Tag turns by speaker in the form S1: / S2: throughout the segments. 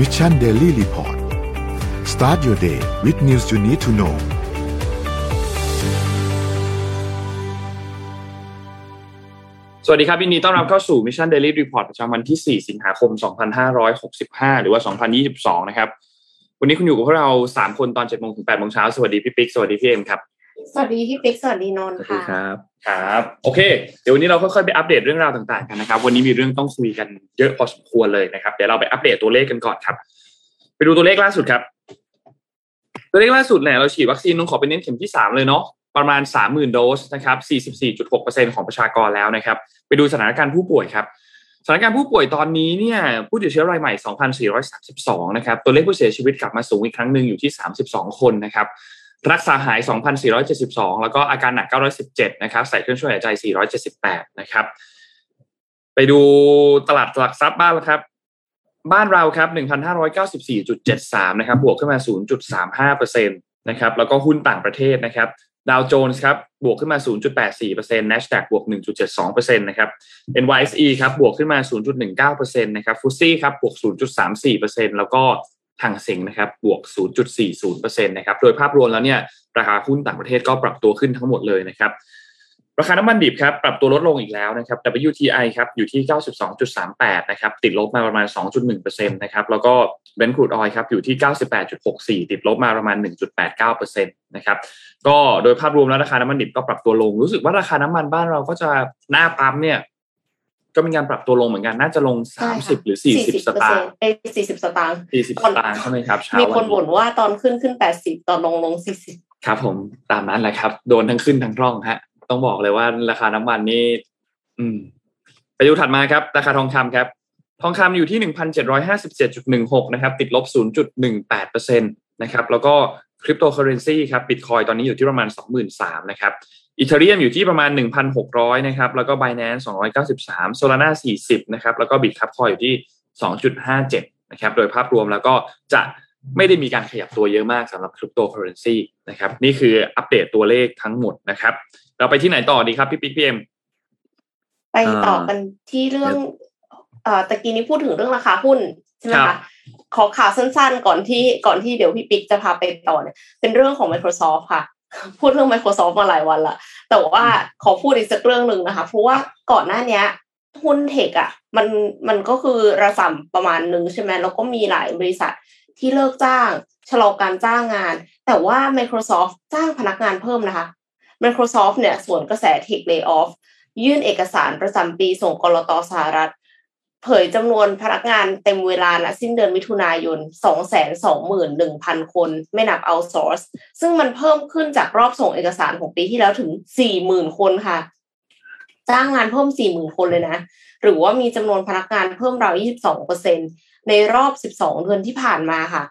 S1: Mission Daily Report start your day with news you need to know
S2: สวัสดีครับยินดีต้อนรับเข้าสู่ Mission Daily Report ประจำวันที่ 4 สิงหาคม 2565 หรือว่า 2022 นะครับ วันนี้คุณอยู่กับพวกเรา 3 คนตอน7โมงถึง8โมงเช้า สวัสดีพี่ปิ๊ก สวัสดีพี่เอ็มครับ
S3: สวัสดีพี่ปิ๊กสวัสดีนนท์
S4: สวัสดี
S3: ค่ะ
S4: ครับ
S2: ครับ โอเค เดี๋ยววันนี้เราค่อยๆไปอัปเดตเรื่องราวต่างๆกันนะครับ วันนี้มีเรื่องต้องคุยกันเยอะพอสมควรเลยนะครับ เดี๋ยวเราไปอัปเดตตัวเลขกันก่อนครับ ไปดูตัวเลขล่าสุดครับ ตัวเลขล่าสุดเนี่ยเราฉีดวัคซีนต้องขอเป็นเน้นเข็มที่3เลยเนาะประมาณ 30,000 โดสนะครับ 44.6%ของประชากรแล้วนะครับ ไปดูสถานการณ์ผู้ป่วยครับ สถานการณ์ผู้ป่วยตอนนี้เนี่ยผู้ติดเชื้อรายใหม่ 2,432 นะครับ ตัวเลขผู้เสียชีวิตกลับมาสูงอีกครั้งหนึ่งอยู่ที่ 32 คนนะครับ รักษาหาย 2,472 แล้วก็อาการหนัก 917 นะครับ ใส่เครื่องช่วยหายใจ 478 นะครับ ไปดูตลาดหลักทรัพย์บ้านแล้วครับ บ้านเราครับ 1,594.73 นะครับ บวกขึ้นมา 0.35%นะครับ แล้วก็หุ้นต่างประเทศนะครับ ดาวโจนส์ครับ บวกขึ้นมา 0.84% NASDAQ บวก 1.72%นะครับ NYSE ครับ บวกขึ้นมา 0.19%นะครับฟุตซี่ครับ บวก 0.34%แล้วก็ หางเซ็งนะครับบวก 0.40%นะครับโดยภาพรวมแล้วเนี่ยราคาหุ้นต่างประเทศก็ปรับตัวขึ้นทั้งหมดเลยนะครับราคาน้ำมันดิบครับปรับตัวลดลงอีกแล้วนะครับ WTI ครับอยู่ที่ 92.38 นะครับติดลบมาประมาณ 2.1%นะครับแล้วก็ Brent crude oil ครับอยู่ที่ 98.64 ติดลบมาประมาณ 1.89%นะครับก็โดยภาพรวมแล้วราคาน้ำมันดิบก็ปรับตัวลง รู้สึกว่าราคาน้ำมันบ้านเราก็จะหน้าปั๊มเนี่ย ก็มีการปรับตัวลงเหมือนกันน่าจะลง 30 หรือ 40 สตางค์
S3: เอ้สี่สิบสตางค์
S2: 40 สตางค์ใช่ไหมครับเช้า
S3: มี
S2: วั
S3: คนบ่นว่าตอนขึ้นขึ้นแปดสิบตอนลงลงสี่สิบ
S2: ครับ ผมตามนั้นแหละครับ โดนทั้งขึ้นทั้งร่องฮะ ต้องบอกเลยว่าราคาน้ำมันนี่อืมไปดูถัดมาครับ ราคาทองคำครับ ทองคำอยู่ที่หนึ่งพันเจ็ดร้อยห้าสิบเจ็ดจุดหนึ่งหกนะครับ ติดลบศูนย์จุดหนึ่งแปดเปอร์เซ็นตนะครับแล้วก็คริปโตเคอเรนซีครับบิตคอยตอนนี้อยู่ที่ประมาณสองหมื่นสามนะครับ Ethereum อยู่ที่ประมาณหนึ่งพันหกร้อยนะครับ แล้วก็ b บ n a n c e สองร้อยเก้าสิบสาม Solana สี่สิบนะครับ แล้วก็ Bitkub Coin อยู่ที่สองจุดห้าเจ็ดนะครับ โดยภาพรวมแล้วก็จะไม่ได้มีการขยับตัวเยอะมากสำหรับคริปโตเคอเรนซีนะครับ นี่คืออัปเดตตัวเลขทั้งหมดนะครับ เราไปที่ไหนต่อดีครับ พี่ปิ๊กพี่เอ็ม
S3: ไปต่อกันที่เรื่องเอ่อตะกี้นี้พูดถึงเรื่องราคาหุ้นใช่ไหม
S2: ครั
S3: คะ
S2: บ
S3: ขอข่าวสั้นๆ ก่อนที่ก่อนที่เดี๋ยวพี่ปิ๊กจะพาไปต่อเนี่ยเป็นเรื่องของ Microsoft ค่ะ พูดเรื่อง Microsoft มาหลายวันละแต่ว่าขอพูดอีกสักเรื่องหนึ่งนะคะ เพราะว่าก่อนหน้าเนี้ยหุ้นเทคอะมันมันก็คือระส่ำประมาณหนึ่งใช่ไหมแล้วก็มีหลายบริษัทที่เลิกจ้าง ชะลอการจ้างงาน แต่ว่า Microsoft จ้างพนักงานเพิ่มนะคะ Microsoft เนี่ยส่วนกระแส Tech Layoff ยื่นเอกสารประจำปีส่งกรตสหรัฐ เผยจำนวนพนักงานเต็มเวลานะสิ้นเดือนมิถุนายน 221,000 คน ไม่นับ outsource ซึ่งมันเพิ่มขึ้นจากรอบส่งเอกสารของปีที่แล้วถึง 40,000 คนค่ะ จ้างงานเพิ่ม 40,000 คนเลยนะ หรือว่ามีจำนวนพนักงานเพิ่มราว 22%ในรอบ 12 เดือนที่ผ่านมาค่ะ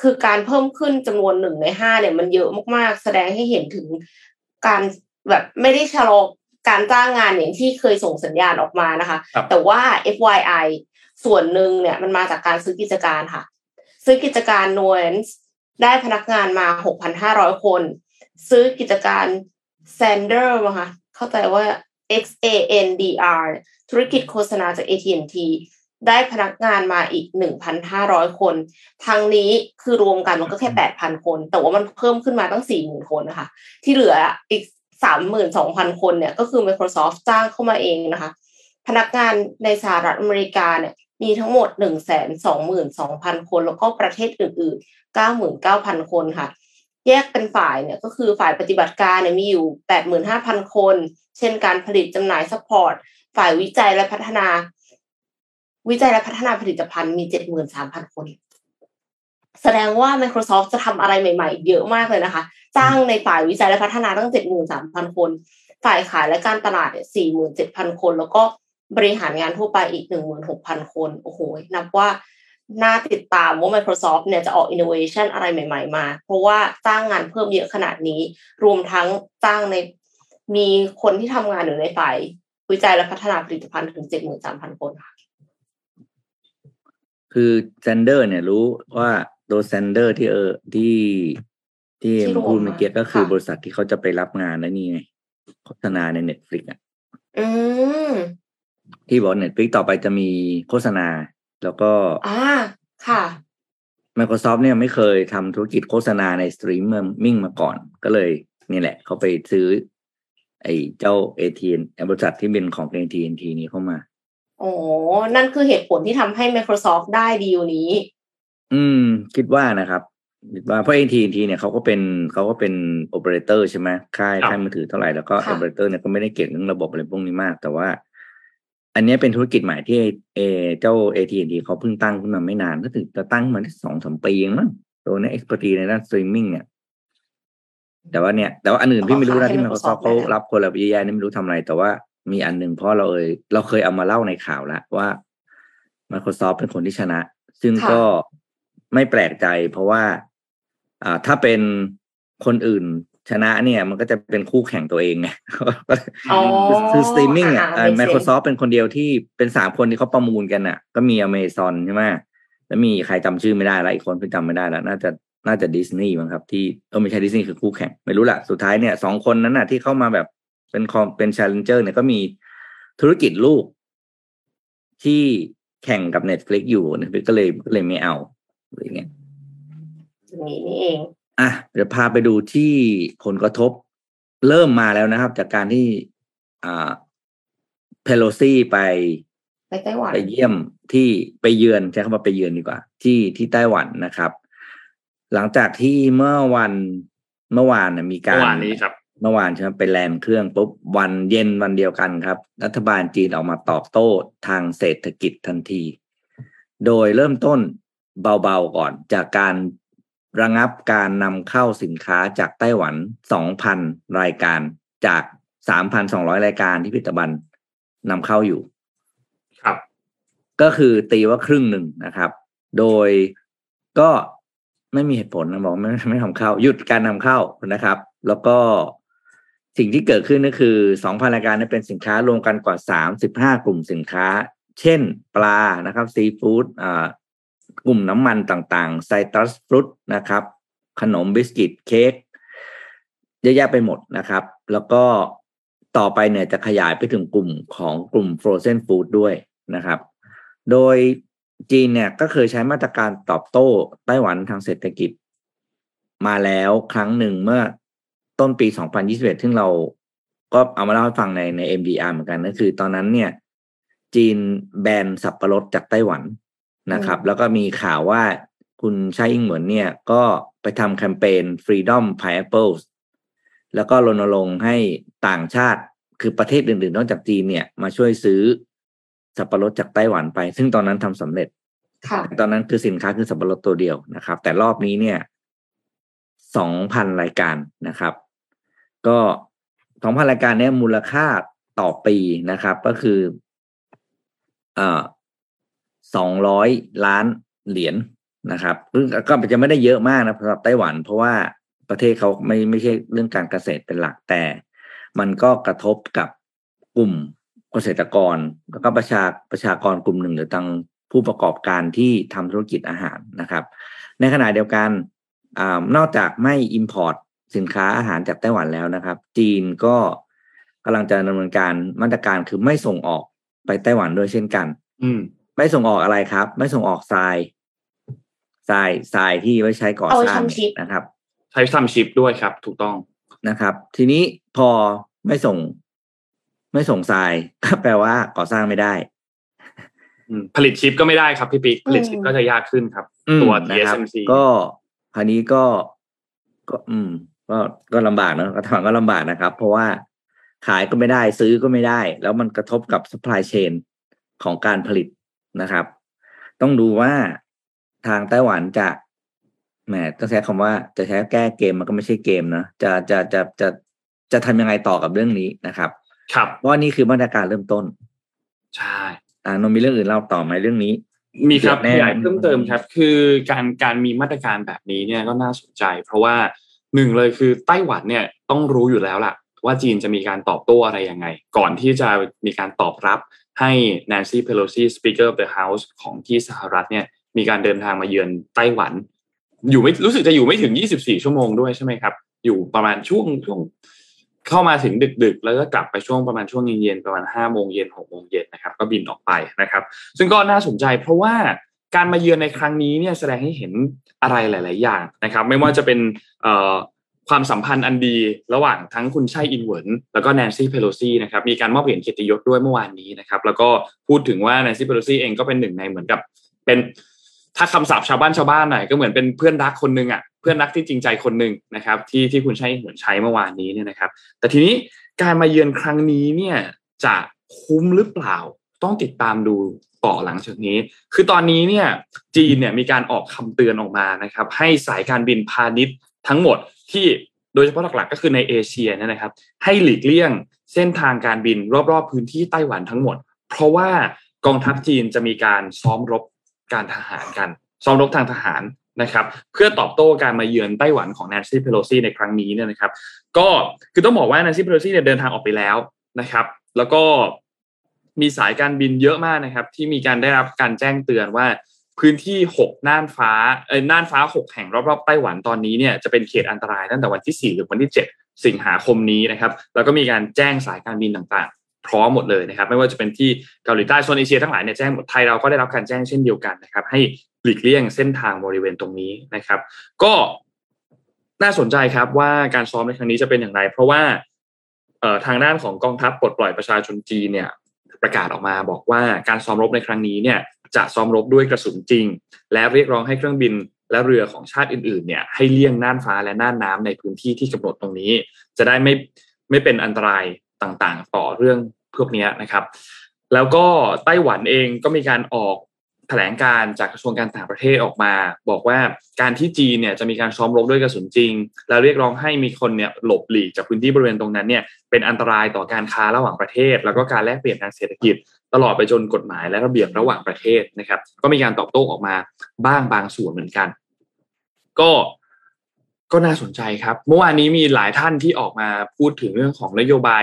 S3: คือการเพิ่มขึ้นจำนวนหนึ่งในห้าเนี่ยมันเยอะมากๆ แสดงให้เห็นถึงการแบบไม่ได้ชะลอ การจ้างงานอย่างที่เคยส่งสัญญาณออกมานะคะ
S2: ครับ
S3: แต่ว่า FYI ส่วนหนึ่งเนี่ยมันมาจากการซื้อกิจการค่ะ ซื้อกิจการ Nuance ได้พนักงานมา 6,500 คน ซื้อกิจการ Sander มาค่ะเข้าใจว่า X A N D R ธุรกิจโฆษณาจาก AT&T ได้พนักงานมาอีก 1,500 คนทางนี้คือรวมกันมันก็แค่ 8,000 คน แต่ว่ามันเพิ่มขึ้นมาตั้ง 40,000 คนนะคะ ที่เหลืออีก 32,000คนเนี่ยก็คือ Microsoft จ้างเข้ามาเองนะคะ พนักงานในสหรัฐอเมริกาเนี่ยมีทั้งหมด122,000คน แล้วก็ประเทศอื่นๆ99,000คนค่ะ แยกเป็นฝ่ายเนี่ยก็คือฝ่ายปฏิบัติการเนี่ยมีอยู่85,000คน เช่นการผลิตจำหน่าย support ฝ่ายวิจัยและพัฒนา วิจัยและพัฒนาผลิตภัณฑ์มี73,000คน แสดงว่า Microsoft จะทำอะไรใหม่ๆ เยอะมากเลยนะคะ จ้างในฝ่ายวิจัยและพัฒนาตั้ง 73,000 คน ฝ่ายขายและการตลาดเนี่ย47,000 คน แล้วก็บริหารงานทั่วไปอีก 16,000 คน โอ้โห นับว่าน่าติดตามว่า Microsoft เนี่ยจะออก innovation อะไรใหม่ ๆ มา เพราะว่าจ้างงานเพิ่มเยอะขนาดนี้ รวมทั้งจ้างในมีคนที่ทำงานอยู่ในฝ่ายวิจัยและพัฒนาผลิตภัณฑ์ถึง 73,000 คนค่ะ
S4: คือแซนเดอร์เนี่ยรู้ว่า ตัวแซนเดอร์ที่เออที่ที่
S3: ที่รวม
S4: พูดเมื่อกี้ก็คือ
S3: ค่ะ
S4: บริษัทที่เขาจะไปรับงานแล้วนี่ไงโฆษณาใน Netflix อะ
S3: อืม
S4: ที่บอก Netflix ต่อไปจะมีโฆษณา แล้วก็
S3: อ่าค่ะ
S4: Microsoft เนี่ยไม่เคยทำธุรกิจโฆษณาในสตรีมมิ่งมาก่อน ก็เลย นี่แหละ เขาไปซื้อ ไอ้เจ้า AT&T บริษัทที่เป็นของ AT&T นี้เข้ามา
S3: โอ้นั่นคือเหตุผลที่ทำให้ Microsoft ได้ดีลนี้
S4: อืม คิดว่านะครับคิดว่าเพราะ AT&T เนี่ยเขาก็เป็นเขาก็เป็นโอเปอเรเตอร์ใช่ไหมค่าย
S2: ครับ
S4: ค่ายมือถือเท่าไหร่แล้วก็
S3: ค่ะ
S4: โอเปอเรเตอร์เนี่ยก็ไม่ได้เก่งเรื่องระบบอะไรพวกนี้มาก แต่ว่า อันเนี้ยเป็นธุรกิจใหม่ที่ไอ้เจ้า AT&T เขาเพิ่งตั้งขึ้นมาไม่นานก็ถึงจะตั้งมาได้สองสามปีเองมั้งตัวเนี้ย expert ในด้านสตรีมมิ่งเนี่ยแต่ว่าเนี่ยแต่ว่าอันอื่นพี่ไม่รู้นะที่ Microsoft เขารับคนละเยอะแยะนี่ไม่รู้ทำอะไร แต่ว่ามีอันหนึ่งเพราะเราเอยเราเคยเอามาเล่าในข่าวแล้วว่า Microsoft เป็นคนที่ชนะ ซึ่ง
S3: ค่ะ
S4: ก็ ไม่แปลกใจเพราะว่าอ่าถ้าเป็นคนอื่นชนะเนี่ยมันก็จะเป็นคู่แข่งตัวเองไง
S3: อ๋อ
S4: คือสตรีมมิ่งอะ
S3: อ่า
S4: ไม
S3: make
S4: โคร
S3: sense
S4: ซอฟเป็นคนเดียวที่เป็นสามคนที่เขาประมูลกันอะ ก็มีอเมซอนใช่ไหมแล้วมีใครจำชื่อไม่ได้แล้วอีกคนเพิ่งจำไม่ได้แล้ว น่าจะน่าจะดิสนีย์มั้งครับ ที่เออไม่ใช่ดิสนีย์คือคู่แข่ง ไม่รู้แหละสุดท้ายเนี่ยสองคนนั้นน่ะที่เข้ามาแบบเป็นคอมเป็นช l เลนเจอร์เนี่ยก็มีธุรกิจลูกที่แข่งกับ Netflix อยู่ Netflix ก็เลยก็เลยไม่เอา อะไรเงี้ย
S3: อย่างนี้นี่เอง
S4: อะเดี๋ยวพาไปดูที่ผลกระทบเริ่มมาแล้วนะครับ จากการที่อ่าเพโลซี่ไป
S3: ไปไต้หวัน
S4: ไปเยี่ยมที่ไปเยือนใช้คำว่าไปเยือนดีกว่า ที่ที่ไต้หวันนะครับ หลังจากที่เมื่อวันเมื่อวานนะมีการ
S2: เมื่อวานนี้ครับ
S4: เมื่อวานใช่ไหมไปแลนด์เครื่องปุ๊บวันเย็นวันเดียวกันครับ รัฐบาลจีนออกมาตอบโต้ทางเศรษฐกิจทันที โดยเริ่มต้น เบาๆก่อนจากการระงับการนำเข้าสินค้าจากไต้หวัน 2,000 รายการจาก 3,200 รายการที่พิตบันนำเข้าอยู่
S2: ครับ
S4: ก็คือตีว่าครึ่งหนึ่งนะครับ โดยก็ไม่มีเหตุผลนะบอกไม่ไม่ทำเข้า หยุดการนำเข้านะครับ แล้วก็สิ่งที่เกิดขึ้นก็คือ2,000รายการนี้เป็นสินค้ารวมกันกว่า 35 กลุ่มสินค้า เช่น ปลานะครับซีฟู้ดอ่า กลุ่มน้ำมันต่างๆ citrus fruit นะครับ ขนมบิสกิตเค้กเยอะแยะไปหมดนะครับ แล้วก็ต่อไปเนี่ยจะขยายไปถึงกลุ่มของกลุ่ม frozen food ด้วยนะครับ โดยจีนเนี่ยก็เคยใช้มาตรการตอบโต้ไต้หวันทางเศรษฐกิจ มาแล้วครั้งหนึ่งเมื่อต้นปี 2021 ซึ่งเราก็เอามาเล่าให้ฟังในใน MDR เหมือนกันก็คือตอนนั้นเนี่ย จีนแบนสับปะรดจากไต้หวัน นะครับ แล้วก็มีข่าวว่าคุณชายอิงเหมือนเนี่ยก็ไปทำแคมเปญ Freedom Pineapples แล้วก็รณรงค์ให้ต่างชาติคือประเทศอื่นๆ นอกจากจีนเนี่ยมาช่วยซื้อสับปะรดจากไต้หวันไป ซึ่งตอนนั้นทำสำเร็จ
S3: ค่ะ
S4: ตอนนั้นคือสินค้าคือสับปะรดตัวเดียวนะครับ แต่รอบนี้เนี่ยสองพันรายการนะครับ ก็สองพันรายการเนี่ยมูลค่าต่อปีนะครับ ก็คือ เอ่อ สองร้อยล้านเหรียญนะครับก็จะไม่ได้เยอะมากนะสำหรับไต้หวัน เพราะว่าประเทศเขาไม่ไม่ใช่เรื่องการเกษตรเป็นหลักแต่ มันก็กระทบกับกลุ่มเกษตรกร แล้วก็ประชาประชากรกลุ่มหนึ่งหรือทางผู้ประกอบการที่ทำธุรกิจอาหารนะครับ ในขณะเดียวกันอนอกจากไม่ Import สินค้าอาหารจากไต้หวันแล้วนะครับ จีนก็กำลังจะดำเนินการมาตรการคือไม่ส่งออกไปไต้หวันด้วยเช่นกัน
S2: อื
S4: ไม่ส่งออกอะไรครับ ไม่ส่งออกทรายทรายทรายที่ไว้ใช้ก่อ
S3: เอาไว้
S4: สร้าง
S3: ทำชิป
S4: นะครับ
S2: ใช้ทำชิปด้วยครับ ถูกต้อง
S4: นะครับ ทีนี้พอไม่ส่ง ไม่ส่งทรายก็แปลว่าก่อสร้างไม่ได้
S2: อืมผลิตชิปก็ไม่ได้ครับพี่ปิ๊กผลิตชิปก็จะยากขึ้นครับ
S4: อืม
S2: ตัว
S4: นะครับ
S2: TSMC
S4: ก็คราวนี้ก็ก็ อืม ก็ก็ลำบากเนอะก็ทางก็ลำบากนะครับ เพราะว่าขายก็ไม่ได้ซื้อก็ไม่ได้ แล้วมันกระทบกับ supply chain ของการผลิต นะครับ ต้องดูว่าทางไต้หวันจะแหมต้องใช้คำว่าจะใช้แก้เกมมันก็ไม่ใช่เกมนะจะจะจะจะจะทำยังไงต่อกับเรื่องนี้นะครับ
S2: ครับ
S4: เพราะว่านี่คือมาตรการเริ่มต้น
S2: ใช่
S4: อ่านนท์มีเรื่องอื่นเล่าต่อไหมเรื่องนี้
S2: มีครับ
S4: เดือดแน่
S2: ขยายเพิ่มเติมครับ คือการการมีมาตรการแบบนี้เนี่ยก็น่าสนใจ เพราะว่าหนึ่งเลยคือไต้หวันเนี่ยต้องรู้อยู่แล้วล่ะ ว่าจีนจะมีการตอบโต้อะไรยังไง ก่อนที่จะมีการตอบรับ ให้ Nancy Pelosi Speaker of the House ของที่สหรัฐเนี่ยมีการเดินทางมาเยือนไต้หวัน อยู่ไม่รู้สึกจะอยู่ไม่ถึง 24 ชั่วโมงด้วยใช่ไหมครับ อยู่ประมาณช่วงช่วงเข้ามาถึงดึกๆ แล้วก็กลับไปช่วงประมาณช่วงเย็นๆประมาณ5โมงเย็น6โมงเย็นนะครับ ก็บินออกไปนะครับ ซึ่งก็น่าสนใจเพราะว่าการมาเยือนในครั้งนี้เนี่ยแสดงให้เห็นอะไรหลาย ๆ อย่างนะครับ ไม่ว่าจะเป็น ความสัมพันธ์อันดีระหว่างทั้งคุณไช่อิงเหวินแล้วก็แนนซี่เพโลซีนะครับมีการมอบเหรียญเกียรติยศด้วยเมื่อวานนี้นะครับ แล้วก็พูดถึงว่าแนนซี่เพโลซีเองก็เป็นหนึ่งในเหมือนกับ เป็นถ้าคำศัพท์ชาวบ้านชาวบ้านหน่อยก็เหมือนเป็นเพื่อนรักคนหนึ่งอะเพื่อนรักที่จริงใจคนหนึ่งนะครับ ที่ที่คุณไช่เหมือนใช้เมื่อวานนี้เนี่ยนะครับ แต่ทีนี้การมาเยือนครั้งนี้เนี่ยจะคุ้มหรือเปล่าต้องติดตามดูต่อหลังจากนี้ คือตอนนี้เนี่ยจีนเนี่ยมีการออกคำเตือนออกมานะครับ ให้สายการบินพาณิชย์ ทั้งหมดที่โดยเฉพาะหลักๆก็คือในเอเชียเนี่ยนะครับ ให้หลีกเลี่ยงเส้นทางการบินรอบๆพื้นที่ไต้หวันทั้งหมด เพราะว่ากองทัพจีนจะมีการซ้อมรบการทหารกัน ซ้อมรบทางทหารนะครับ เพื่อตอบโต้การมาเยือนไต้หวันของแนนซี่เพโลซีในครั้งนี้เนี่ยนะครับ ก็คือต้องบอกว่าแนนซี่เพโลซีเนี่ยเดินทางออกไปแล้วนะครับ แล้วก็มีสายการบินเยอะมากนะครับ ที่มีการได้รับการแจ้งเตือนว่า พื้นที่หกน่านฟ้าเอ้น่านฟ้าหกแห่งรอบๆไต้หวันตอนนี้เนี่ยจะเป็นเขตอันตรายตั้งแต่วันที่สี่หรือวันที่เจ็ดสิงหาคมนี้นะครับ แล้วก็มีการแจ้งสายการบินต่างๆ พร้อมหมดเลยนะครับ ไม่ว่าจะเป็นที่เกาหลีใต้โซนเอเชียทั้งหลายเนี่ยแจ้งหมดไทยเราก็ได้รับการแจ้งเช่นเดียวกันนะครับ ให้หลีกเลี่ยงเส้นทางบริเวณตรงนี้นะครับ ก็น่าสนใจครับว่าการซ้อมในครั้งนี้จะเป็นอย่างไร เพราะว่าเอ่อทางด้านของกองทัพปลดปล่อยประชาชนจีนเนี่ยประกาศออกมาบอกว่าการซ้อมรบในครั้งนี้เนี่ย จะซ้อมรบด้วยกระสุนจริง และเรียกร้องให้เครื่องบินและเรือของชาติอื่นๆเนี่ยให้เลี่ยงน่านฟ้าและน่านน้าในพื้นที่ที่กำหนดตรงนี้ จะได้ไม่ไม่เป็นอันตรายต่างๆ ต่อเรื่องพวกนี้นะครับ แล้วก็ไต้หวันเองก็มีการออกแถลงการจากกระทรวงการต่างประเทศออกมา บอกว่าการที่จีนเนี่ยจะมีการซ้อมรบด้วยกระสุนจริง แล้วเรียกร้องให้มีคนเนี่ยหลบหลีกจากพื้นที่บริเวณตรงนั้นเนี่ยเป็นอันตรายต่อการค้าระหว่างประเทศ แล้วก็การแลกเปลี่ยนทางเศรษฐกิจ ตลอดไปจนกฎหมายและระเบียบระหว่างประเทศนะครับ ก็มีการตอบโต้ออกมาบ้างบางส่วนเหมือนกัน ก็ก็น่าสนใจครับเมื่อวานนี้มีหลายท่านที่ออกมาพูดถึงเรื่องของนโยบาย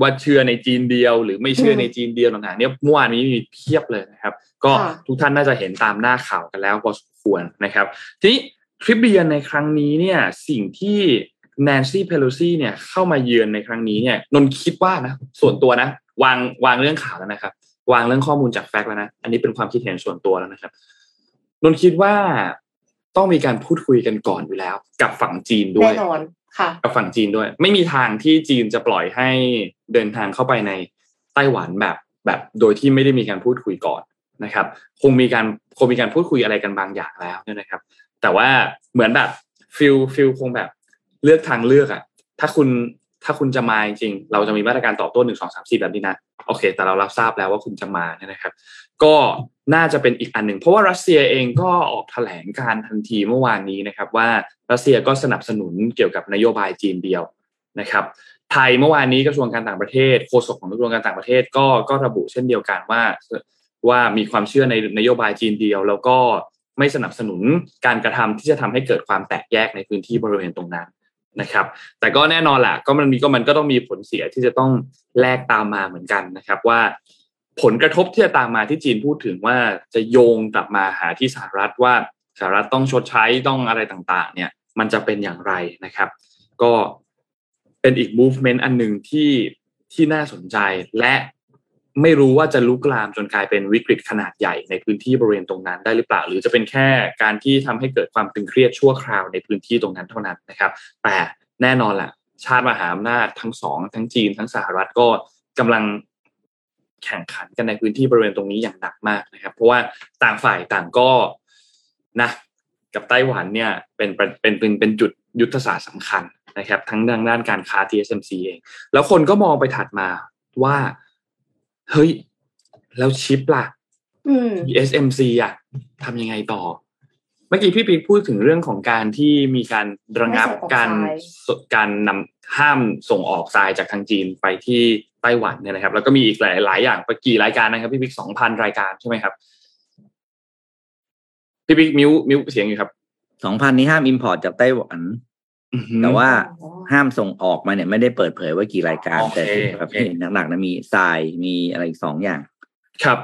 S2: ว่าเชื่อในจีนเดียว หรือไม่เชื่อในจีนเดียวต่างๆเนี่ยเมื่อวานนี้มีเพียบเลยนะครับ ก็ทุกท่านน่าจะเห็นตามหน้าข่าวกันแล้วพอสมควรนะครับ ทีนี้ทริปเยือนในครั้งนี้เนี่ยสิ่งที่แนนซี่เพโลซีเนี่ยเข้ามาเยือนในครั้งนี้เนี่ยนนคิดว่านะส่วนตัวนะ วางวางเรื่องข่าวแล้วนะครับ วางเรื่องข้อมูลจากแฟกต์แล้วนะอันนี้เป็นความคิดเห็นส่วนตัวแล้วนะครับนนคิดว่าต้องมีการพูดคุยกันก่อนอยู่แล้ว กับฝั่งจีนด้วย
S3: แน่นอนค่ะ
S2: กับฝั่งจีนด้วย ไม่มีทางที่จีนจะปล่อยให้เดินทางเข้าไปในไต้หวันแบบแบบโดยที่ไม่ได้มีการพูดคุยก่อนนะครับ คงมีการคงมีการพูดคุยอะไรกันบางอย่างแล้วเนี่ยนะครับ แต่ว่าเหมือนแบบ feel feel คงแบบเลือกทางเลือกอะถ้าคุณ ถ้าคุณจะมาจริงเราจะมีมาตรการตอบโต้หนึ่งสองสามสี่แบบนี้นะโอเค แต่เรารับทราบแล้วว่าคุณจะมาเนี่ยนะครับ ก็น่าจะเป็นอีกอันหนึ่งเพราะว่ารัสเซียเองก็ออกแถลงการณ์ทันทีเมื่อวานนี้นะครับ ว่ารัสเซียก็สนับสนุนเกี่ยวกับนโยบายจีนเดียวนะครับไทยเมื่อวานนี้กระทรวงการต่างประเทศโฆษกของกระทรวงการต่างประเทศก็ก็ระบุเช่นเดียวกันว่าว่ามีความเชื่อในนโยบายจีนเดียว แล้วก็ไม่สนับสนุนการกระทำที่จะทำให้เกิดความแตกแยกในพื้นที่บริเวณตรงนั้น นะครับ แต่ก็แน่นอนแหละก็มันมีก็มันก็ต้องมีผลเสียที่จะต้องแลกตามมาเหมือนกันนะครับ ว่าผลกระทบที่จะตามมาที่จีนพูดถึงว่าจะโยงกลับมาหาที่สหรัฐว่าสหรัฐต้องชดใช้ต้องอะไรต่างๆ เนี่ย มันจะเป็นอย่างไรนะครับ ก็เป็นอีก movement อันหนึ่งที่ที่น่าสนใจและ ไม่รู้ว่าจะลุกลามจนกลายเป็นวิกฤตขนาดใหญ่ในพื้นที่บริเวณตรงนั้นได้หรือเปล่า หรือจะเป็นแค่การที่ทำให้เกิดความตึงเครียดชั่วคราวในพื้นที่ตรงนั้นเท่านั้นนะครับ แต่แน่นอนแหละชาติมหาอำนาจทั้งสองทั้งจีนทั้งสหรัฐก็กำลังแข่งขันกันในพื้นที่บริเวณตรงนี้อย่างหนักมากนะครับ เพราะว่าต่างฝ่ายต่างก็นะกับไต้หวันเนี่ยเป็นเป็นเป็นเป็นจุดยุทธศาสตร์สำคัญนะครับ ทั้งด้านด้านการค้า TSMC เอง แล้วคนก็มองไปถัดมาว่า เฮ้ย แล้วชิปล่ะ TSMC อะทำยังไงต่อ เมื่อกี้พี่ปีพูดถึงเรื่องของการที่มีการระงับการการนำห้ามส่งออกทรายจากทางจีนไปที่ไต้หวันเนี่ยนะครับ แล้วก็มีอีกหลายหลายอย่างไปกี่รายการนะครับ พี่ปิ๊กสองพันรายการใช่ไหมครับ พี่ปิ๊กมิวมิวเสียงอยู่ครับ
S4: สองพันนี้ห้าม import จากไต้หวัน แต่ว่าห้ามส่งออกมาเนี่ยไม่ได้เปิดเผยว่ากี่รายการ แต่ประเภทหนักๆนะมีทรายมีอะไรอีกสองอย่าง
S2: ครับ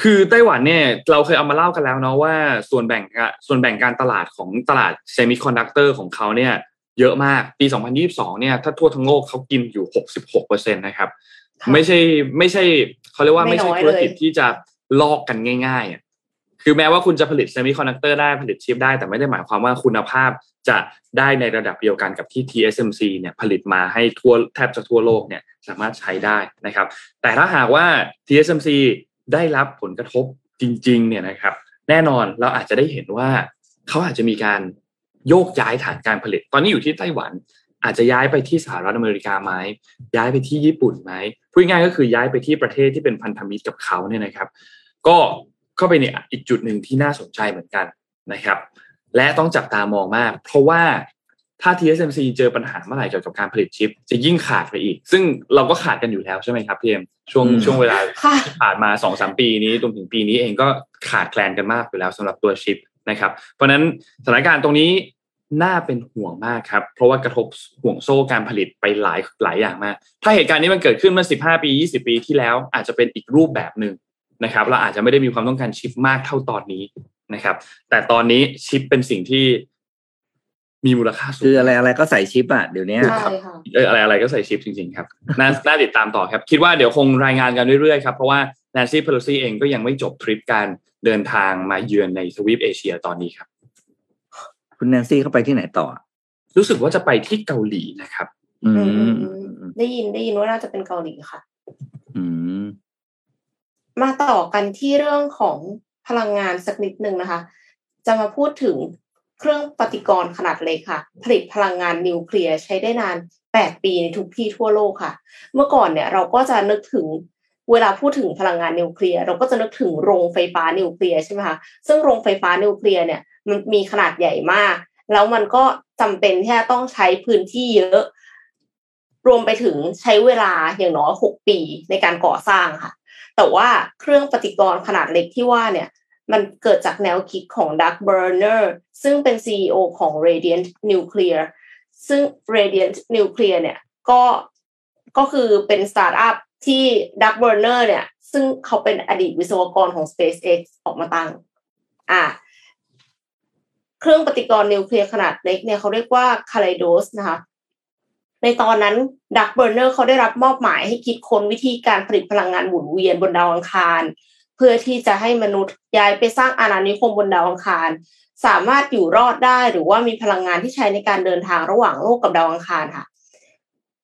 S2: คือไต้หวันเนี่ยเราเคยเอามาเล่ากันแล้วเนาะว่าส่วนแบ่งส่วนแบ่งการตลาดของตลาดเซมิคอนดักเตอร์ของเขาเนี่ย เยอะมากปี 2022 เนี่ยถ้าทั่วทั้งโลกเขากินอยู่ 66เปอร์เซ็นตนะครับ ไม่ใช่ไม่ใช่เขาเรียกว่าไม่ใช่ธุรกิจที่จะลอกกันง่ายๆอะ คือแม้ว่าคุณจะผลิตเซมิคอนดักเตอร์ได้ผลิตชิปได้ แต่ไม่ได้หมายความว่าคุณภาพจะได้ในระดับเดียวกันกับที่ TSMC เนี่ยผลิตมาให้ทั่วแทบจะทั่วโลกเนี่ยสามารถใช้ได้นะครับ แต่ถ้าหากว่า TSMC ได้รับผลกระทบจริงๆเนี่ยนะครับ แน่นอนเราอาจจะได้เห็นว่าเขาอาจจะมีการโยกย้ายฐานการผลิต ตอนนี้อยู่ที่ไต้หวัน อาจจะย้ายไปที่สหรัฐอเมริกาไหมย้ายไปที่ญี่ปุ่นไหมพูดง่ายก็คือย้ายไปที่ประเทศที่เป็นพันธมิตรกับเขาเนี่ยนะครับ ก็ เข้าไปเนี่ยอีกจุดหนึ่งที่น่าสนใจเหมือนกันนะครับ และต้องจับตามองมาก เพราะว่าถ้า TSMC เจอปัญหาเมื่อไหร่เกี่ยวกับการผลิตชิป จะยิ่งขาดไปอีก ซึ่งเราก็ขาดกันอยู่แล้วใช่ไหมครับพี่เอ็มช่วง
S4: อืม
S2: ช่วงเวลา
S3: ค่ะ
S2: ที่ผ่านมาสองสามปีนี้รวมถึงปีนี้เองก็ขาดแคลนกันมากอยู่แล้วสำหรับตัวชิปนะครับ เพราะฉะนั้นสถานการณ์ตรงนี้น่าเป็นห่วงมากครับ เพราะว่ากระทบห่วงโซ่การผลิตไปหลายหลายอย่างมาก ถ้าเหตุการณ์นี้มันเกิดขึ้นเมื่อ 15 ปี 20 ปีที่แล้วอาจจะเป็นอีกรูปแบบหนึ่ง นะครับเราอาจจะไม่ได้มีความต้องการชิปมากเท่าตอนนี้นะครับ แต่ตอนนี้ชิปเป็นสิ่งที่มีมูลค่าสูง
S4: คืออะไรอะไรก็ใส่ชิปอะเดี๋ยวนี้
S3: ใช่ค่ะ
S2: เอออะไรอะไรก็ใส่ชิปจริงๆครับน่าน่าติดตามต่อครับ คิดว่าเดี๋ยวคงรายงานกันเรื่อยๆครับ เพราะว่า Nancy Pelosi เองก็ยังไม่จบทริปการเดินทางมาเยือนในทวีปเอเชียตอนนี้ครับ
S4: คุณแนนซี่เข้าไปที่ไหนต่อ
S2: รู้สึกว่าจะไปที่เกาหลีนะครับ
S4: อื
S3: อืม
S4: ม
S3: อืมอืมได้ยินได้ยินว่าน่าจะเป็นเกาหลีค่ะ
S4: อืม
S3: มาต่อกันที่เรื่องของพลังงานสักนิดนึงนะคะ จะมาพูดถึงเครื่องปฏิกรณ์ขนาดเล็กค่ะ ผลิตพลังงานนิวเคลียร์ใช้ได้นาน 8 ปีในทุกที่ทั่วโลกค่ะ เมื่อก่อนเนี่ยเราก็จะนึกถึงเวลาพูดถึงพลังงานนิวเคลียร์เราก็จะนึกถึงโรงไฟฟ้านิวเคลียร์ใช่ไหมคะซึ่งโรงไฟฟ้านิวเคลียร์เนี่ยมันมีขนาดใหญ่มาก แล้วมันก็จำเป็นที่จะต้องใช้พื้นที่เยอะ รวมไปถึงใช้เวลาอย่างน้อย6ปีในการก่อสร้างค่ะ แต่ว่าเครื่องปฏิกรณ์ขนาดเล็กที่ว่าเนี่ยมันเกิดจากแนวคิดของ Doug Berner ซึ่งเป็น CEO ของ Radiant Nuclear ซึ่ง Radiant Nuclear เนี่ยก็ก็คือเป็นสตาร์ทอัพที่ Doug Bernauer เนี่ยซึ่งเขาเป็นอดีตวิศวกรของ SpaceX ออกมาตั้งอ่าเครื่องปฏิกรณ์นิวเคลียร์ขนาดเล็กเนี่ยเขาเรียกว่า Kaleidos นะคะ ในตอนนั้น Doug Bernauer เขาได้รับมอบหมายให้คิดค้นวิธีการผลิตพลังงานหมุนเวียนบนดาวอังคาร เพื่อที่จะให้มนุษย์ย้ายไปสร้างอาณานิคมบนดาวอังคาร สามารถอยู่รอดได้หรือว่ามีพลังงานที่ใช้ในการเดินทางระหว่างโลกกับดาวอังคารค่ะ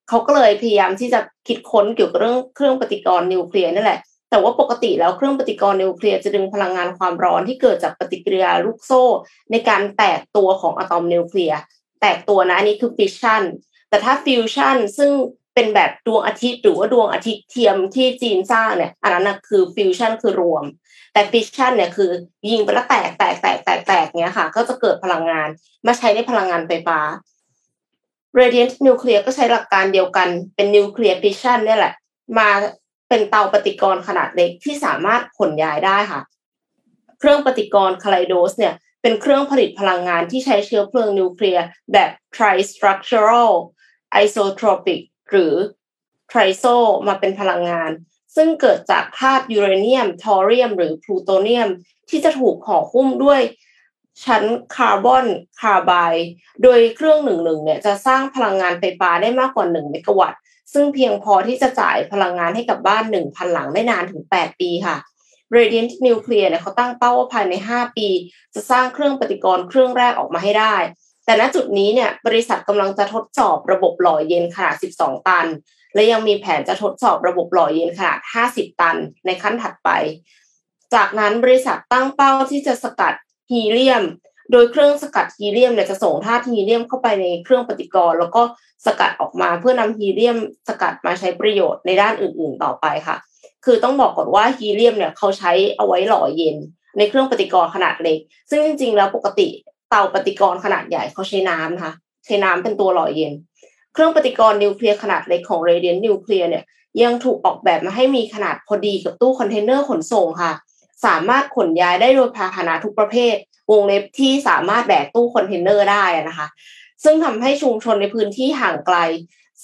S3: เขาก็เลยพยายามที่จะคิดค้นเกี่ยวกับเรื่องเครื่องปฏิกรณ์นิวเคลียร์นี่แหละแต่ว่าปกติแล้วเครื่องปฏิกรณ์นิวเคลียร์จะดึงพลังงานความร้อนที่เกิดจากปฏิกิริยาลูกโซ่ ในการแตกตัวของอะตอมนิวเคลียร์แตกตัวนะอันนี้คือฟิชชั่น แต่ถ้าฟิวชั่นซึ่งเป็นแบบดวงอาทิตย์หรือว่าดวงอาทิตย์เทียมที่จีนสร้างเนี่ยอันนั้นนะคือฟิวชั่นคือรวม แต่ฟิชชั่นเนี่ยคือยิงไปแล้วแตกแตกแตกแตกแตกเนี้ยค่ะ ก็จะเกิดพลังงานมาใช้ในพลังงานไฟฟ้า Radiant Nuclear ก็ใช้หลักการเดียวกันเป็นนิวเคลียร์ฟิชชันเนี่ยแหละ มาเป็นเตาปฏิกรณ์ขนาดเล็กที่สามารถขนย้ายได้ค่ะ เครื่องปฏิกรณ์ Kaleidos เนี่ยเป็นเครื่องผลิตพลังงานที่ใช้เชื้อเพลิงนิวเคลียร์แบบ tri-structural isotropic หรือ TRISO มาเป็นพลังงาน ซึ่งเกิดจากธาตุยูเรเนียม ทอเรียม หรือพลูโตเนียม ที่จะถูกห่อหุ้มด้วยชั้นคาร์บอนคาร์ไบด์โดยเครื่องหนึ่งหนึ่งเนี่ยจะสร้างพลังงานไฟฟ้าได้มากกว่า 1 เมกะวัตต์ ซึ่งเพียงพอที่จะจ่ายพลังงานให้กับบ้าน 1,000 หลังได้นานถึง 8 ปีค่ะ Radiant Nuclear เนี่ยเขาตั้งเป้าว่าภายใน 5 ปี จะสร้างเครื่องปฏิกรณ์เครื่องแรกออกมาให้ได้ แต่ณจุดนี้เนี่ยบริษัทกำลังจะทดสอบระบบหล่อเย็นขนาด 12 ตัน และยังมีแผนจะทดสอบระบบหล่อเย็นขนาด 50 ตันในขั้นถัดไป จากนั้นบริษัทตั้งเป้าที่จะสกัดฮีเลียม โดยเครื่องสกัดฮีเลียมเนี่ยจะส่งธาตุฮีเลียมเข้าไปในเครื่องปฏิกรณ์แล้วก็สกัดออกมาเพื่อนำฮีเลียมสกัดมาใช้ประโยชน์ในด้านอื่น ๆ ต่อไปค่ะ คือต้องบอกก่อนว่าฮีเลียมเนี่ยเขาใช้เอาไว้หล่อเย็นในเครื่องปฏิกรณ์ขนาดเล็ก ซึ่งจริงๆ แล้วปกติ เตาปฏิกรณ์ขนาดใหญ่เขาใช้น้ำนะคะใช้น้ำเป็นตัวหล่อเย็น เครื่องปฏิกรณ์นิวเคลียร์ขนาดเล็กของ Radiant Nuclear เนี่ยยังถูกออกแบบมาให้มีขนาดพอดีกับตู้คอนเทนเนอร์ขนส่งค่ะ สามารถขนย้ายได้โดยพาหนะทุกประเภท วงเล็บที่สามารถแบกตู้คอนเทนเนอร์ได้นะคะ ซึ่งทำให้ชุมชนในพื้นที่ห่างไกล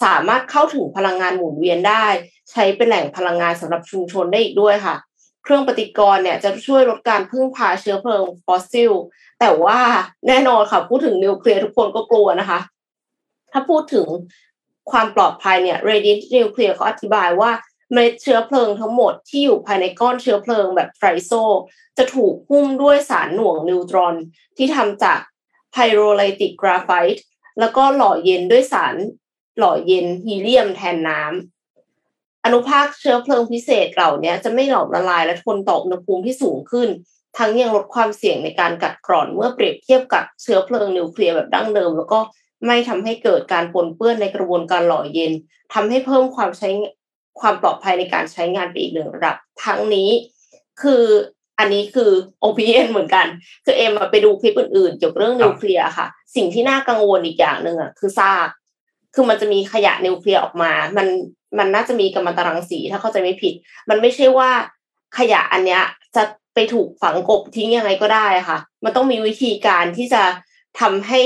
S3: สามารถเข้าถึงพลังงานหมุนเวียนได้ ใช้เป็นแหล่งพลังงานสำหรับชุมชนได้อีกด้วยค่ะ เครื่องปฏิกรณ์เนี่ยจะช่วยลดการพึ่งพาเชื้อเพลิงฟอสซิล แต่ว่าแน่นอนค่ะ พูดถึงนิวเคลียร์ทุกคนก็กลัวนะคะ ถ้าพูดถึงความปลอดภัยเนี่ย Radiant Nuclear เขาอธิบายว่าเม็ดเชื้อเพลิงทั้งหมดที่อยู่ภายในก้อนเชื้อเพลิงแบบไทรโซ จะถูกหุ้มด้วยสารหน่วงนิวตรอนที่ทำจากไพโรไลติกกราไฟต์แล้วก็หล่อเย็นด้วยสารหล่อเย็นฮีเลียมแทนน้ำอนุภาคเชื้อเพลิงพิเศษเหล่านี้จะไม่หลอมละลายและทนต่ออุณหภูมิที่สูงขึ้น ทั้งยังลดความเสี่ยงในการกัดกร่อนเมื่อเปรียบเทียบกับเชื้อเพลิงนิวเคลียร์แบบดั้งเดิม แล้วก็ไม่ทำให้เกิดการปนเปื้อนในกระบวนการหล่อเย็นทำให้เพิ่มความใช้ความปลอดภัยในการใช้งานไปอีกหนึ่งระดับ ทั้งนี้คืออันนี้คือ opinion เหมือนกัน คือเอ็มไปดูคลิปอื่นๆเกี่ยวกับเรื่องนิวเคลียร์ค่ะ สิ่งที่น่ากังวลอีกอย่างหนึ่งอะคือซากคือมันจะมีขยะนิวเคลียร์ออกมา มันมันน่าจะมีกัมมันตรังสีถ้าเข้าใจไม่ผิด มันไม่ใช่ว่าขยะอันเนี้ยจะ ไปถูกฝังกบทิ้งยังไงก็ได้ค่ะ มันต้องมีวิธีการที่จะทำให้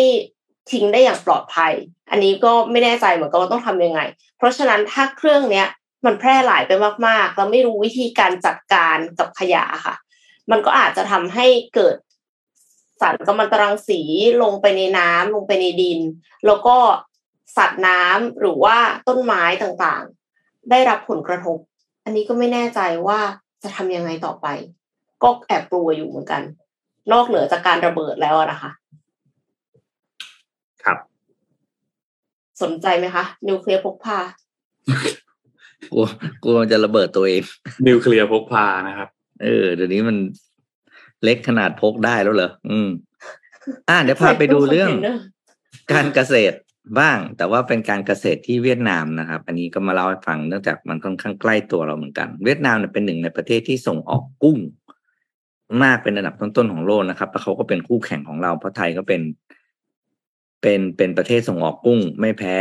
S3: ทิ้งได้อย่างปลอดภัย อันนี้ก็ไม่แน่ใจเหมือนกันว่าต้องทำยังไง เพราะฉะนั้นถ้าเครื่องเนี้ยมันแพร่หลายไปมากๆ เราไม่รู้วิธีการจัดการกับขยะค่ะ มันก็อาจจะทำให้เกิดสารกัมมันตรังสีลงไปในน้ำลงไปในดิน แล้วก็สัตว์น้ำหรือว่าต้นไม้ต่างๆ ได้รับผลกระทบ อันนี้ก็ไม่แน่ใจว่าจะทำยังไงต่อไป ก็แอบกลัวอยู่เหมือนกัน นอกเหนือจากการระเบิดแล้วนะคะ
S2: ครับ
S3: สนใจไหมคะ นิวเคลียร์พกพา
S4: กลัวกลัวมันจะระเบิดตัวเอง
S2: นิวเคลียร์พกพานะครับ
S4: เออเดี๋ยวนี้มันเล็กขนาดพกได้แล้วเหรออืม อ่าเดี๋ยวพาไปดูเรื่อง การเกษตรบ้าง แต่ว่าเป็นการเกษตรที่เวียดนามนะครับ อันนี้ก็มาเล่าให้ฟังเนื่องจากมันค่อนข้างใกล้ตัวเราเหมือนกัน เวียดนามเนี่ยเป็นหนึ่งในประเทศที่ส่งออกกุ้ง มากเป็นระดับต้นๆของโลกนะครับแล้วเขาก็เป็นคู่แข่งของเรา เพราะไทยก็เป็น เป็นเป็นประเทศส่งออกกุ้ง ไม่แพ้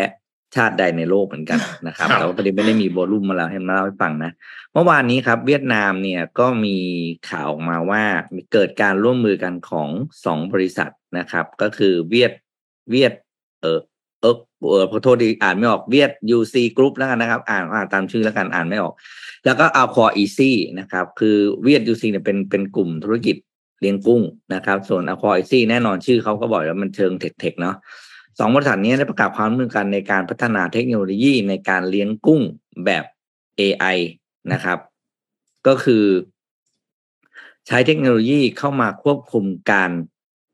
S4: ชาติใดในโลกเหมือนกันนะครับ
S2: ครับ
S4: แต่ว่าประเด็นไม่ได้มีโวลุ่มมาแล้วให้มาเล่าให้ฟังนะ เมื่อวานนี้ครับ เวียดนามเนี่ยก็มีข่าวออกมาว่ามีเกิดการร่วมมือกันของสองบริษัทนะครับ ก็คือเวียดเวียดเออ เออเออขอโทษดีอ่านไม่ออกเวียด UC Group แล้วกันนะครับ อ่านอ่านตามชื่อแล้วกันอ่านไม่ออก แล้วก็ AquaEasy นะครับ คือเวียด UC เนี่ยเป็นเป็นกลุ่มธุรกิจเลี้ยงกุ้งนะครับ ส่วน AquaEasy แน่นอนชื่อเขาก็บอกแล้วมันเชิง tech ๆเนาะสองบริษัทนี้ได้ประกาศความร่วมมือกันในการพัฒนาเทคโนโลยีในการเลี้ยงกุ้งแบบ AI นะครับ ก็คือ ใช้เทคโนโลยีเข้ามาควบคุมการ